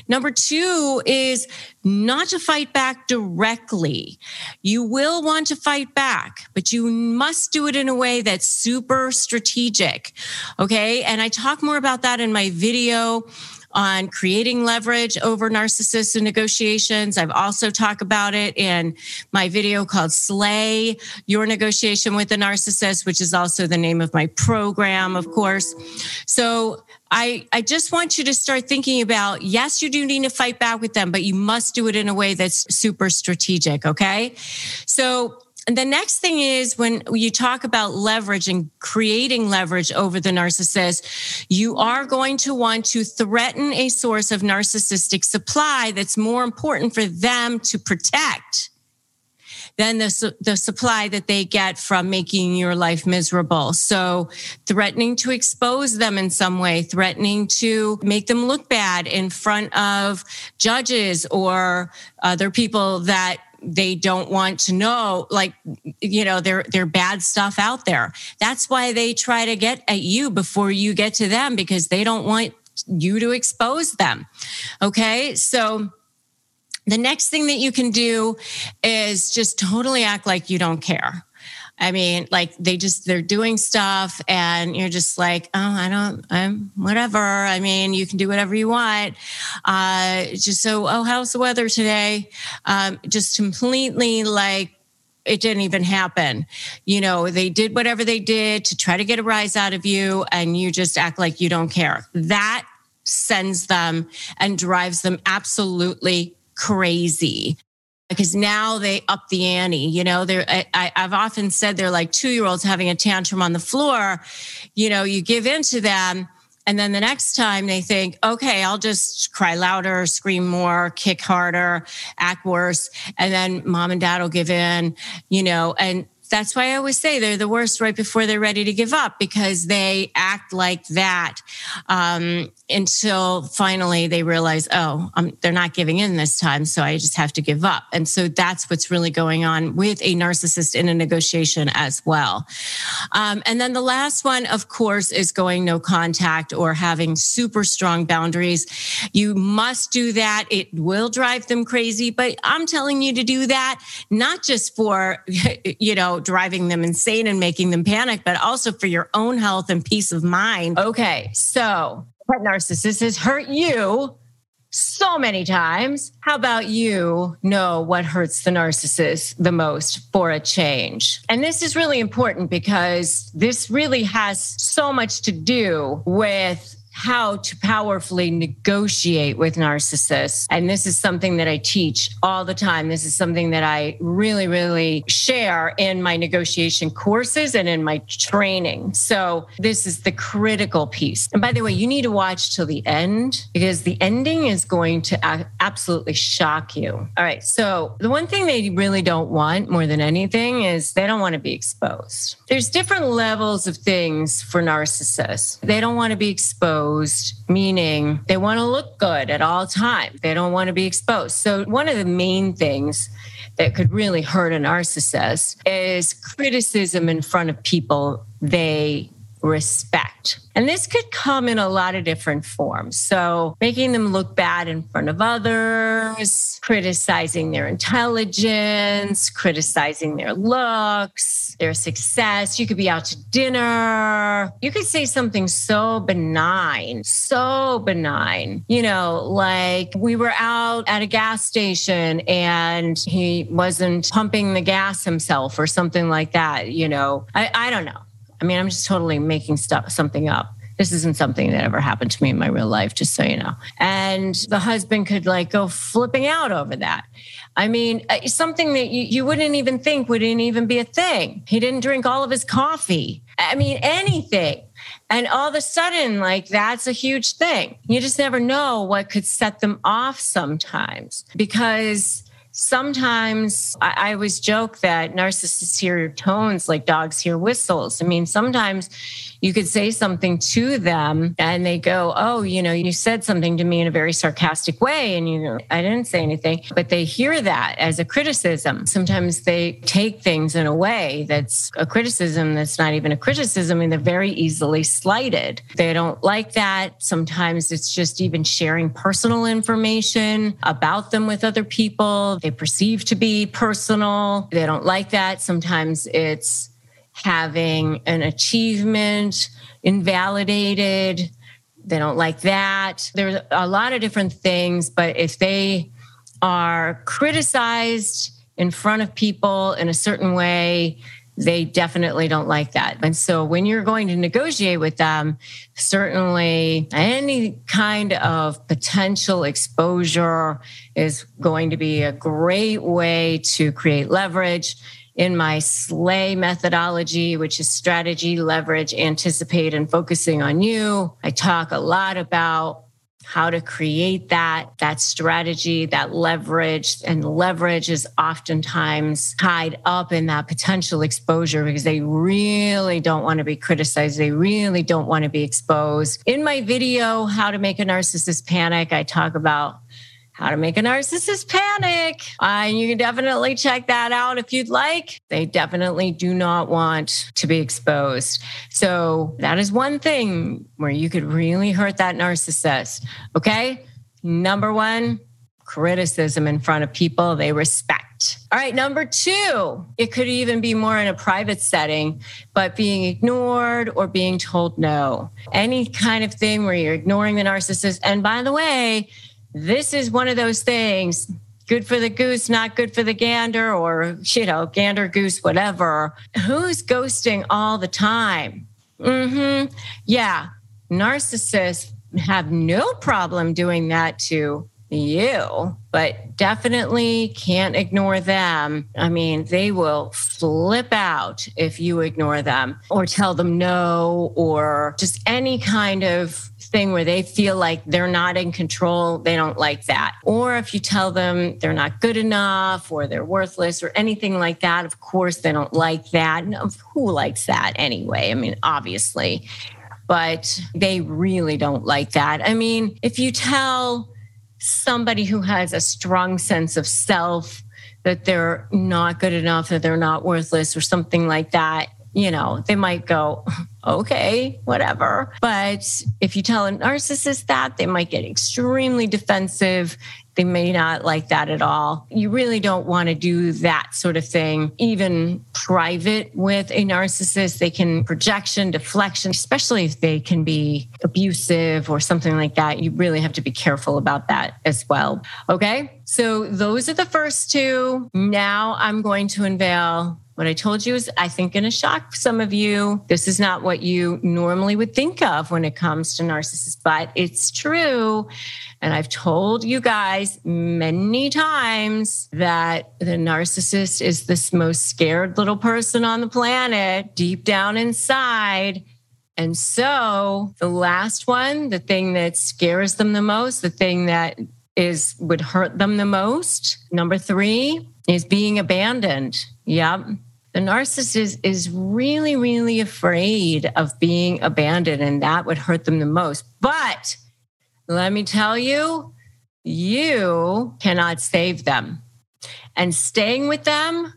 Number two is not to fight back directly. You will want to fight back, but you must do it in a way that's super strategic. Okay. And I talk more about that in my video on creating leverage over narcissists and negotiations. I've also talked about it in my video called Slay Your Negotiation with a Narcissist, which is also the name of my program, of course. So I, I just want you to start thinking about yes, you do need to fight back with them, but you must do it in a way that's super strategic. Okay. So and the next thing is when you talk about leverage and creating leverage over the narcissist, you are going to want to threaten a source of narcissistic supply that's more important for them to protect than the, the supply that they get from making your life miserable. So threatening to expose them in some way, threatening to make them look bad in front of judges or other people that they don't want to know like you know their their bad stuff out there. That's why they try to get at you before you get to them because they don't want you to expose them. Okay? So the next thing that you can do is just totally act like you don't care I mean, like they just they're doing stuff, and you're just like, oh, I don't, I'm whatever. I mean, you can do whatever you want. Uh, just so, oh, how's the weather today? Um, just completely like it didn't even happen. You know, they did whatever they did to try to get a rise out of you, and you just act like you don't care. That sends them and drives them absolutely crazy because now they up the ante you know they're I, have often said they're like two year olds having a tantrum on the floor you know you give in to them and then the next time they think, okay, I'll just cry louder, scream more, kick harder, act worse. And then mom and dad will give in, you know, and that's why I always say they're the worst right before they're ready to give up because they act like that um, until finally they realize, oh, um, they're not giving in this time. So I just have to give up. And so that's what's really going on with a narcissist in a negotiation as well. Um, and then the last one, of course, is going no contact or having super strong boundaries. You must do that. It will drive them crazy, but I'm telling you to do that, not just for, [LAUGHS] you know, driving them insane and making them panic, but also for your own health and peace of mind. Okay, so that narcissist has hurt you so many times. How about you know what hurts the narcissist the most for a change? And this is really important because this really has so much to do with how to powerfully negotiate with narcissists. And this is something that I teach all the time. This is something that I really, really share in my negotiation courses and in my training. So this is the critical piece. And by the way, you need to watch till the end because the ending is going to absolutely shock you. All right. So the one thing they really don't want more than anything is they don't want to be exposed. There's different levels of things for narcissists. They don't want to be exposed exposed, meaning they want to look good at all times. They don't want to be exposed. So, one of the main things that could really hurt a narcissist is criticism in front of people they respect. And this could come in a lot of different forms. So, making them look bad in front of others, criticizing their intelligence, criticizing their looks, their success. You could be out to dinner. You could say something so benign, so benign. You know, like we were out at a gas station and he wasn't pumping the gas himself or something like that. You know, I, I don't know. I mean, I'm just totally making stuff something up. This isn't something that ever happened to me in my real life, just so you know. And the husband could like go flipping out over that. I mean, uh, something that you, you wouldn't even think wouldn't even be a thing. He didn't drink all of his coffee. I mean, anything. And all of a sudden, like that's a huge thing. You just never know what could set them off sometimes because sometimes I, I always joke that narcissists hear your tones like dogs hear whistles. I mean, sometimes you could say something to them and they go, Oh, you know, you said something to me in a very sarcastic way. And you know, I didn't say anything, but they hear that as a criticism. Sometimes they take things in a way that's a criticism that's not even a criticism and they're very easily slighted. They don't like that. Sometimes it's just even sharing personal information about them with other people. They perceive to be personal. They don't like that. Sometimes it's having an achievement invalidated. They don't like that. There's a lot of different things, but if they are criticized in front of people in a certain way, they definitely don't like that. And so when you're going to negotiate with them, certainly any kind of potential exposure is going to be a great way to create leverage in my SLAY methodology, which is strategy, leverage, anticipate, and focusing on you. I talk a lot about how to create that that strategy that leverage and leverage is oftentimes tied up in that potential exposure because they really don't want to be criticized. They really don't want to be exposed. In my video how to make a narcissist panic i talk about how to Make a Narcissist Panic. Uh, you can definitely check that out if you'd like. They definitely do not want to be exposed. So, that is one thing where you could really hurt that narcissist. Okay. Number one, criticism in front of people they respect. All right, number two, it could even be more in a private setting, but being ignored or being told no. Any kind of thing where you're ignoring the narcissist. And by the way, this is one of those things good for the goose, not good for the gander, or, you know, gander, goose, whatever. Who's ghosting all the time? Mm-hmm. Yeah. Narcissists have no problem doing that to you, but definitely can't ignore them. I mean, they will flip out if you ignore them or tell them no or just any kind of thing where they feel like they're not in control, they don't like that. Or if you tell them they're not good enough or they're worthless or anything like that, of course, they don't like that. who likes that anyway? I mean, obviously. But they really don't like that. I mean, if you tell somebody who has a strong sense of self that they're not good enough, that they're not worthless, or something like that, you know, they might go, okay, whatever. But if you tell a narcissist that, they might get extremely defensive. They may not like that at all. You really don't want to do that sort of thing, even private with a narcissist. They can projection, deflection, especially if they can be abusive or something like that. You really have to be careful about that as well. Okay. So those are the first two. Now I'm going to unveil what I told you is, I think, going to shock some of you. This is not what you normally would think of when it comes to narcissists, but it's true. And I've told you guys many times that the narcissist is this most scared little person on the planet, deep down inside. And so the last one, the thing that scares them the most, the thing that is would hurt them the most, number three, is being abandoned. Yep. The narcissist is really, really afraid of being abandoned, and that would hurt them the most. But let me tell you, you cannot save them. And staying with them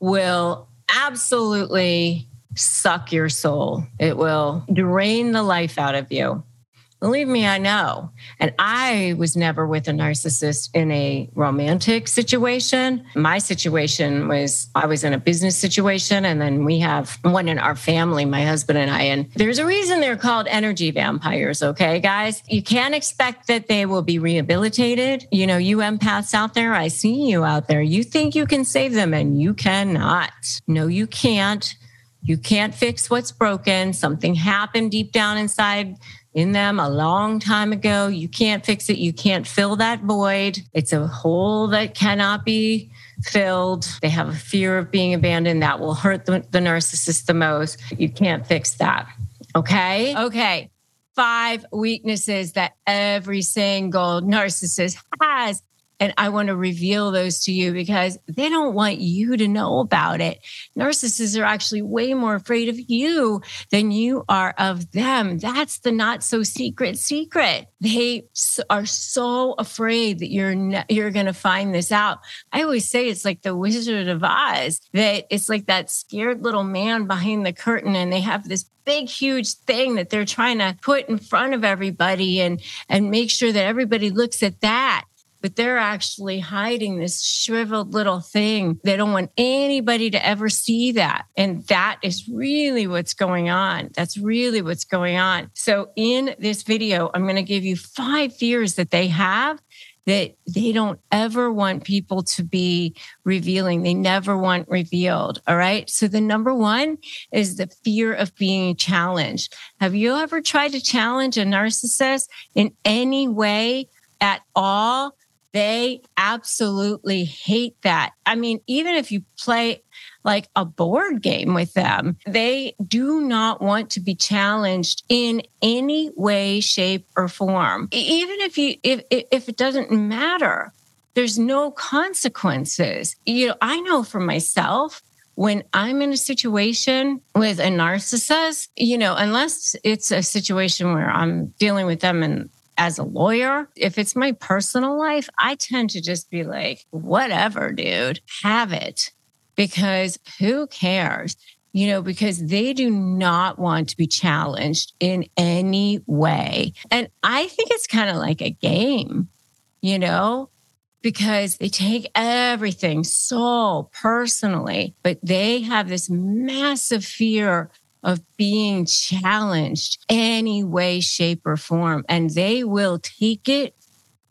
will absolutely suck your soul. It will drain the life out of you. Believe me, I know. And I was never with a narcissist in a romantic situation. My situation was I was in a business situation, and then we have one in our family, my husband and I. And there's a reason they're called energy vampires, okay, guys? You can't expect that they will be rehabilitated. You know, you empaths out there, I see you out there. You think you can save them, and you cannot. No, you can't. You can't fix what's broken. Something happened deep down inside in them a long time ago. You can't fix it. You can't fill that void. It's a hole that cannot be filled. They have a fear of being abandoned that will hurt the, the narcissist the most. You can't fix that. Okay. Okay. Five weaknesses that every single narcissist has and I want to reveal those to you because they don't want you to know about it. Narcissists are actually way more afraid of you than you are of them. That's the not so secret secret. They are so afraid that you're you're going to find this out. I always say it's like the Wizard of Oz that it's like that scared little man behind the curtain and they have this big huge thing that they're trying to put in front of everybody and and make sure that everybody looks at that but they're actually hiding this shriveled little thing. They don't want anybody to ever see that. And that is really what's going on. That's really what's going on. So, in this video, I'm going to give you five fears that they have that they don't ever want people to be revealing. They never want revealed. All right. So the number one is the fear of being challenged. Have you ever tried to challenge a narcissist in any way at all? They absolutely hate that. I mean, even if you play like a board game with them, they do not want to be challenged in any way, shape, or form. Even if you if if it doesn't matter, there's no consequences. You know, I know for myself, when I'm in a situation with a narcissist, you know, unless it's a situation where I'm dealing with them and as a lawyer, if it's my personal life, I tend to just be like, whatever, dude, have it. Because who cares? You know, because they do not want to be challenged in any way. And I think it's kind of like a game, you know, because they take everything so personally, but they have this massive fear of being challenged any way, shape, or form. And they will take it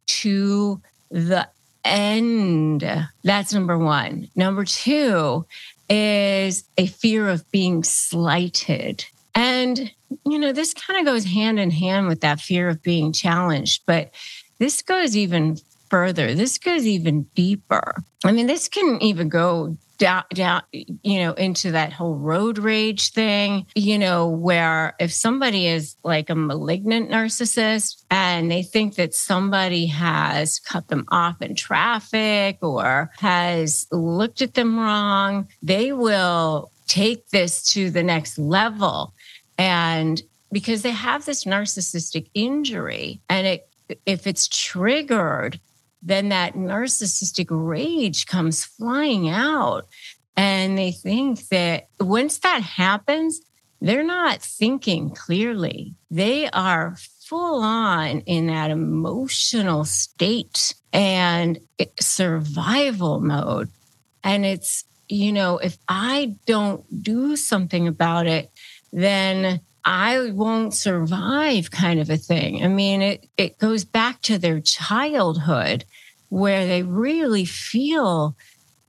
to the end. That's number one. Number two is a fear of being slighted. And, you know, this kind of goes hand in hand with that fear of being challenged, but this goes even further. This goes even deeper. I mean, this can even go down, down, you know, into that whole road rage thing, you know, where if somebody is like a malignant narcissist and they think that somebody has cut them off in traffic or has looked at them wrong, they will take this to the next level. And because they have this narcissistic injury and it if it's triggered then that narcissistic rage comes flying out. And they think that once that happens, they're not thinking clearly. They are full on in that emotional state and survival mode. And it's, you know, if I don't do something about it, then I won't survive kind of a thing. I mean, it, it goes back to their childhood where they really feel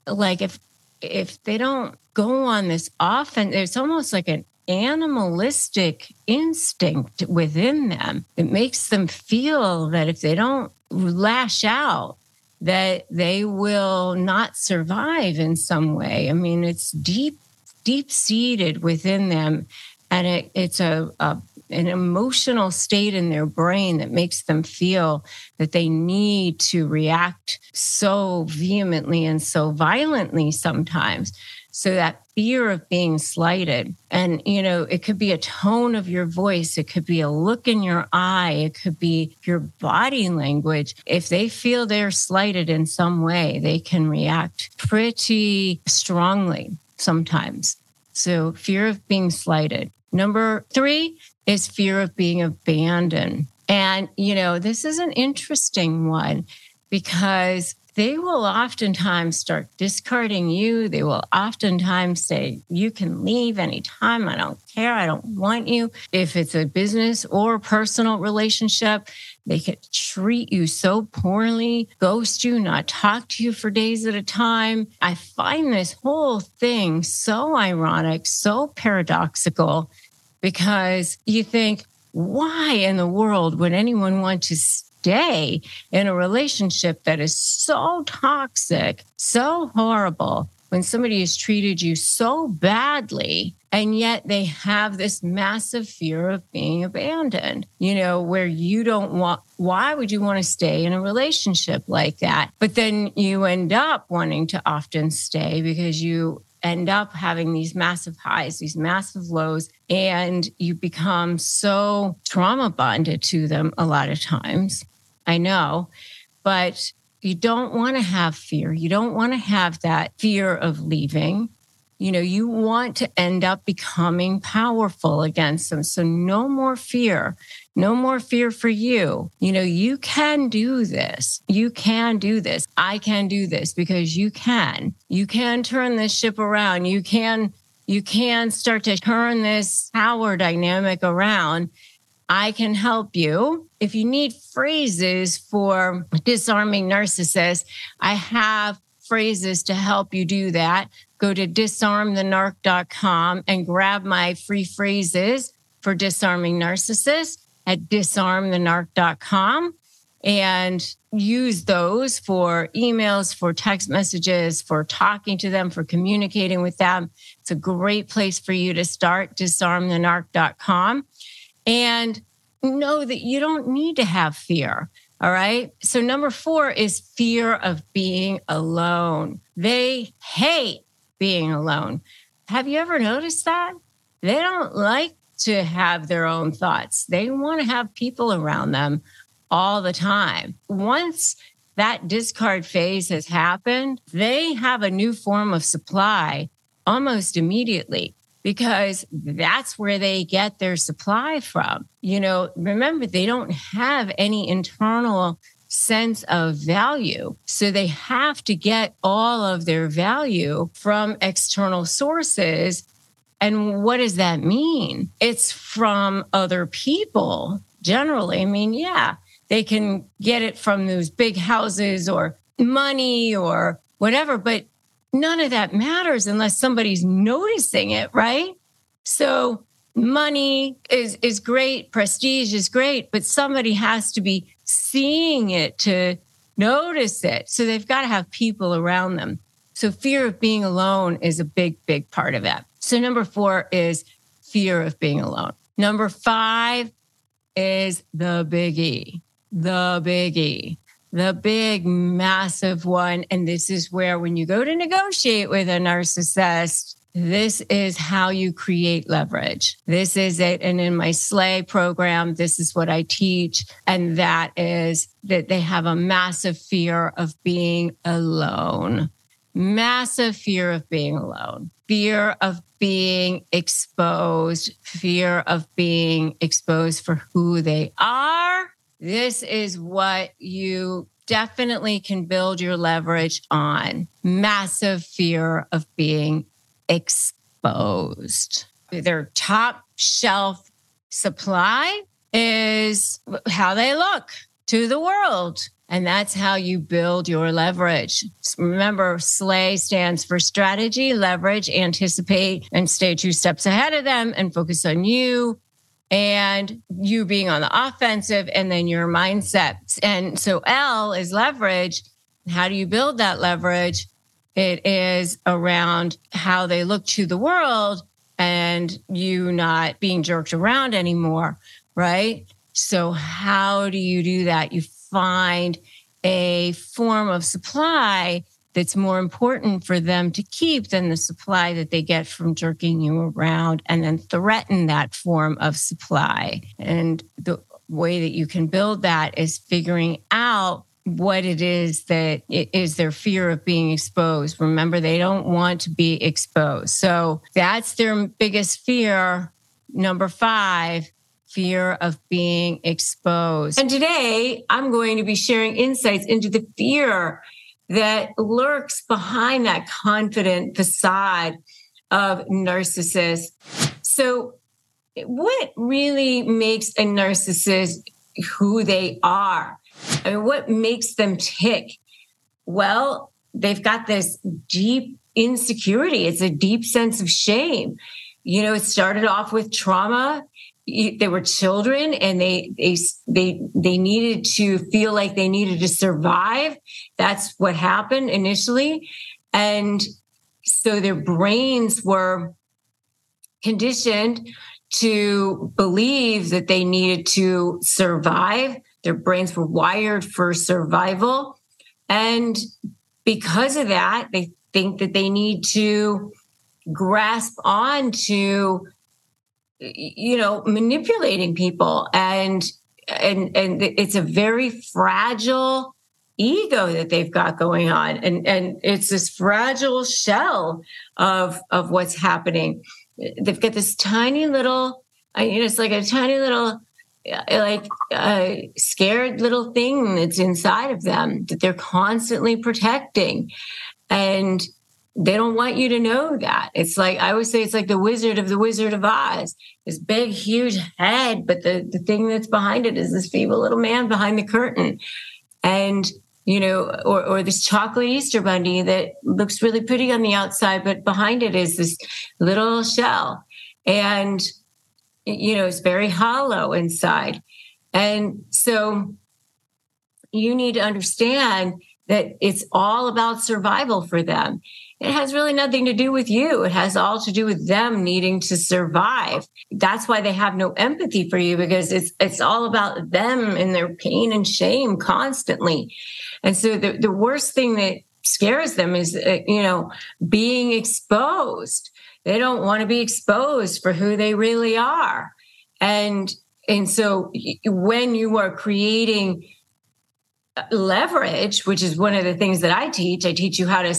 like if if they don't go on this often, it's almost like an animalistic instinct within them. It makes them feel that if they don't lash out, that they will not survive in some way. I mean, it's deep, deep seated within them and it, it's a, a an emotional state in their brain that makes them feel that they need to react so vehemently and so violently sometimes. So that fear of being slighted. And, you know, it could be a tone of your voice, it could be a look in your eye, it could be your body language. If they feel they're slighted in some way, they can react pretty strongly sometimes. So, fear of being slighted. Number three is fear of being abandoned. And, you know, this is an interesting one because they will oftentimes start discarding you. They will oftentimes say, You can leave anytime. I don't care. I don't want you. If it's a business or personal relationship, they could treat you so poorly, ghost you, not talk to you for days at a time. I find this whole thing so ironic, so paradoxical because you think, why in the world would anyone want to stay in a relationship that is so toxic, so horrible, when somebody has treated you so badly and yet they have this massive fear of being abandoned, you know, where you don't want, why would you want to stay in a relationship like that? But then you end up wanting to often stay because you end up having these massive highs, these massive lows, and you become so trauma bonded to them a lot of times. I know, but you don't want to have fear. You don't want to have that fear of leaving. You know, you want to end up becoming powerful against them. So, no more fear. No more fear for you. You know, you can do this. You can do this. I can do this because you can. You can turn this ship around. You can you can start to turn this power dynamic around. I can help you. If you need phrases for disarming narcissists, I have phrases to help you do that. Go to disarmthenarc.com and grab my free phrases for disarming narcissists at disarmthenarc.com and use those for emails, for text messages, for talking to them, for communicating with them. It's a great place for you to start, disarmthenarc.com. And know that you don't need to have fear. All right. So, number four is fear of being alone. They hate being alone. Have you ever noticed that? They don't like to have their own thoughts. They want to have people around them all the time. Once that discard phase has happened, they have a new form of supply almost immediately because that's where they get their supply from. You know, remember, they don't have any internal sense of value. So they have to get all of their value from external sources and what does that mean? It's from other people generally. I mean, yeah, they can get it from those big houses or money or whatever, but none of that matters unless somebody's noticing it, right? So money is is great, prestige is great, but somebody has to be seeing it to notice it. So they've got to have people around them. So fear of being alone is a big big part of that. So number 4 is fear of being alone. Number 5 is the biggie. The biggie the big, massive one. And this is where, when you go to negotiate with a narcissist, this is how you create leverage. This is it. And in my Slay program, this is what I teach. And that is that they have a massive fear of being alone, massive fear of being alone, fear of being exposed, fear of being exposed for who they are this is what you definitely can build your leverage on massive fear of being exposed. Their top shelf supply is how they look to the world. And that's how you build your leverage. Remember, SLAY stands for strategy, leverage, anticipate, and stay two steps ahead of them and focus on you and you being on the offensive and then your mindset. And so L is leverage. How do you build that leverage? It is around how they look to the world and you not being jerked around anymore, right? So, how do you do that? You find a form of supply that's more important for them to keep than the supply that they get from jerking you around and then threaten that form of supply. And the way that you can build that is figuring out what it is that it is their fear of being exposed. Remember, they don't want to be exposed. So that's their biggest fear. Number five, fear of being exposed. And today I'm going to be sharing insights into the fear that lurks behind that confident facade of narcissists. So, what really makes a narcissist who they are? I mean, what makes them tick? Well, they've got this deep insecurity. It's a deep sense of shame. You know, it started off with trauma they were children and they they they they needed to feel like they needed to survive. That's what happened initially. And so their brains were conditioned to believe that they needed to survive. Their brains were wired for survival. And because of that they think that they need to grasp on to you know manipulating people and and and it's a very fragile ego that they've got going on. And and it's this fragile shell of of what's happening. They've got this tiny little I mean, it's like a tiny little uh, like a scared little thing that's inside of them that they're constantly protecting. And they don't want you to know that. It's like I always say it's like the wizard of the Wizard of Oz. This big, huge head, but the, the thing that's behind it is this feeble little man behind the curtain. And you know, or, or this chocolate Easter bunny that looks really pretty on the outside, but behind it is this little shell. And, you know, it's very hollow inside. And so you need to understand that it's all about survival for them it has really nothing to do with you. It has all to do with them needing to survive. That's why they have no empathy for you because it's it's all about them and their pain and shame constantly. And so the, the worst thing that scares them is uh, you know being exposed. They don't want to be exposed for who they really are. And and so when you are creating uh, leverage, which is one of the things that I teach, I teach you how to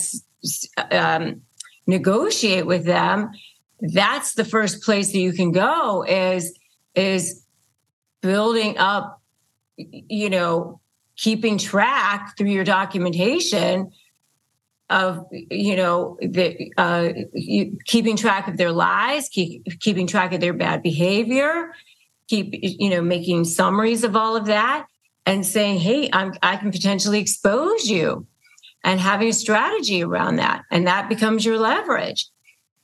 um, negotiate with them, that's the first place that you can go is is building up, you know, keeping track through your documentation of you know the uh, you, keeping track of their lies, keep, keeping track of their bad behavior, keep you know making summaries of all of that, and saying, "Hey, I'm, I can potentially expose you." And having a strategy around that. And that becomes your leverage.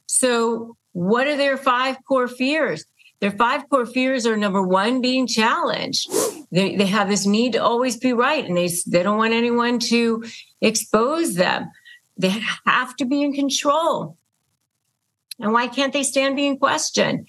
So, what are their five core fears? Their five core fears are number one, being challenged. They, they have this need to always be right, and they, they don't want anyone to expose them. They have to be in control. And why can't they stand being questioned?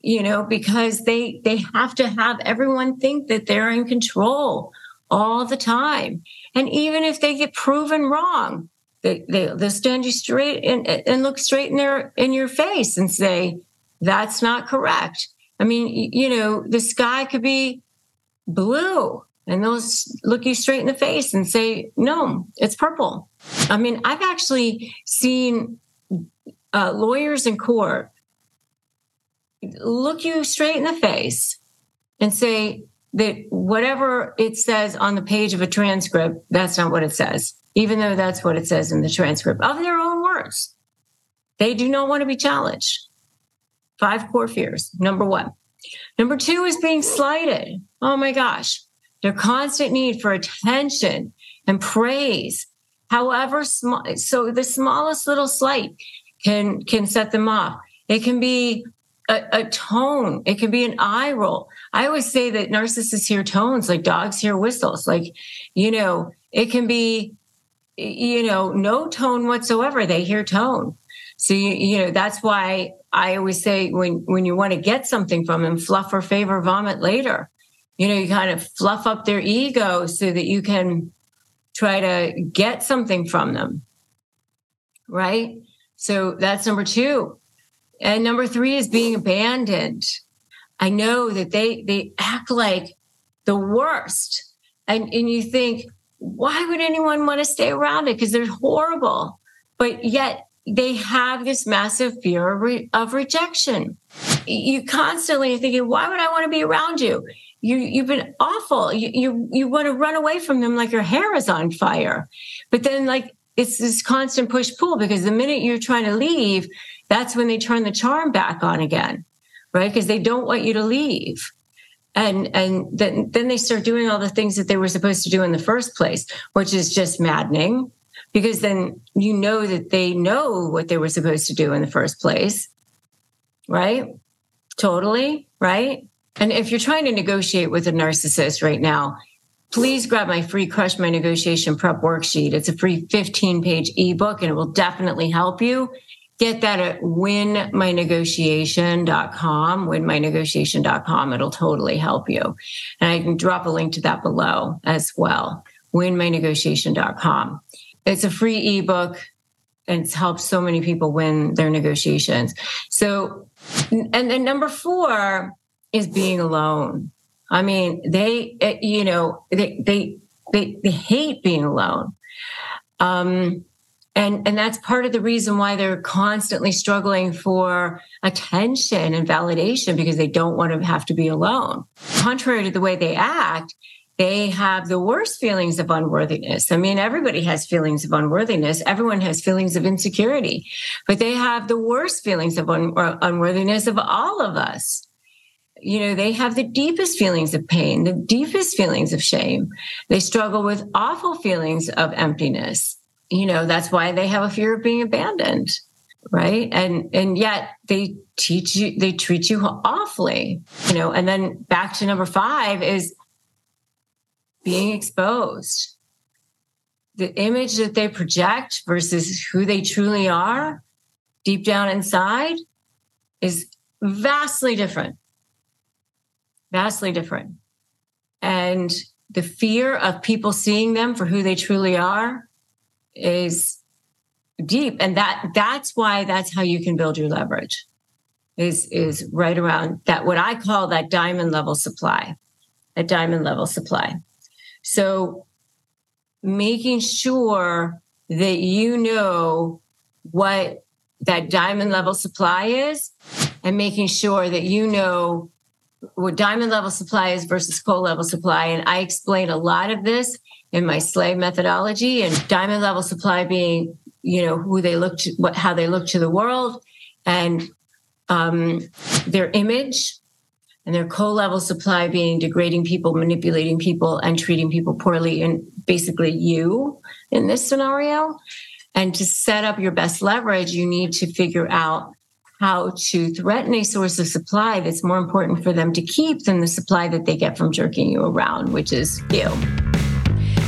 You know, because they they have to have everyone think that they're in control all the time. And even if they get proven wrong, they, they, they'll stand you straight and, and look straight in their in your face and say, that's not correct. I mean, you know, the sky could be blue and they'll look you straight in the face and say, no, it's purple. I mean, I've actually seen uh, lawyers in court look you straight in the face and say that whatever it says on the page of a transcript, that's not what it says, even though that's what it says in the transcript of their own words. They do not want to be challenged. Five core fears. Number one. Number two is being slighted. Oh my gosh. Their constant need for attention and praise, however small. So the smallest little slight can can set them off. It can be a, a, tone. It can be an eye roll. I always say that narcissists hear tones like dogs hear whistles. Like, you know, it can be, you know, no tone whatsoever. They hear tone. So you, you know that's why I always say when when you want to get something from them, fluff or favor, vomit later. You know, you kind of fluff up their ego so that you can try to get something from them. Right. So that's number two. And number three is being abandoned. I know that they they act like the worst. And, and you think, why would anyone want to stay around it? Because they're horrible. But yet they have this massive fear of, re- of rejection. You constantly are thinking, why would I want to be around you? You, you've been awful. You, you, you want to run away from them like your hair is on fire. But then like it's this constant push pull because the minute you're trying to leave, that's when they turn the charm back on again, right? Because they don't want you to leave. And and then then they start doing all the things that they were supposed to do in the first place, which is just maddening because then you know that they know what they were supposed to do in the first place. Right? Totally, right? And if you're trying to negotiate with a narcissist right now, please grab my free Crush My Negotiation Prep worksheet. It's a free 15 page ebook and it will definitely help you. Get that at winmynegotiation.com, winmynegotiation.com. It'll totally help you. And I can drop a link to that below as well, winmynegotiation.com. It's a free ebook and it's helped so many people win their negotiations. So, and then number four is being alone. I mean, they, you know, they, they, they, they hate being alone. Um, and, and that's part of the reason why they're constantly struggling for attention and validation because they don't want to have to be alone. Contrary to the way they act, they have the worst feelings of unworthiness. I mean, everybody has feelings of unworthiness. Everyone has feelings of insecurity, but they have the worst feelings of un- unworthiness of all of us you know, they have the deepest feelings of pain, the deepest feelings of shame. They struggle with awful feelings of emptiness. You know, that's why they have a fear of being abandoned, right? And and yet they teach you, they treat you awfully, you know. And then back to number five is being exposed. The image that they project versus who they truly are deep down inside is vastly different vastly different. And the fear of people seeing them for who they truly are is deep. And that that's why that's how you can build your leverage. Is is right around that what I call that diamond level supply. A diamond level supply. So making sure that you know what that diamond level supply is and making sure that you know what diamond level supply is versus coal level supply. And I explain a lot of this in my SLAY methodology and diamond level supply being, you know, who they look to, what, how they look to the world and um, their image, and their coal-level supply being degrading people, manipulating people, and treating people poorly, and basically you in this scenario. And to set up your best leverage, you need to figure out how to threaten a source of supply that's more important for them to keep than the supply that they get from jerking you around, which is you.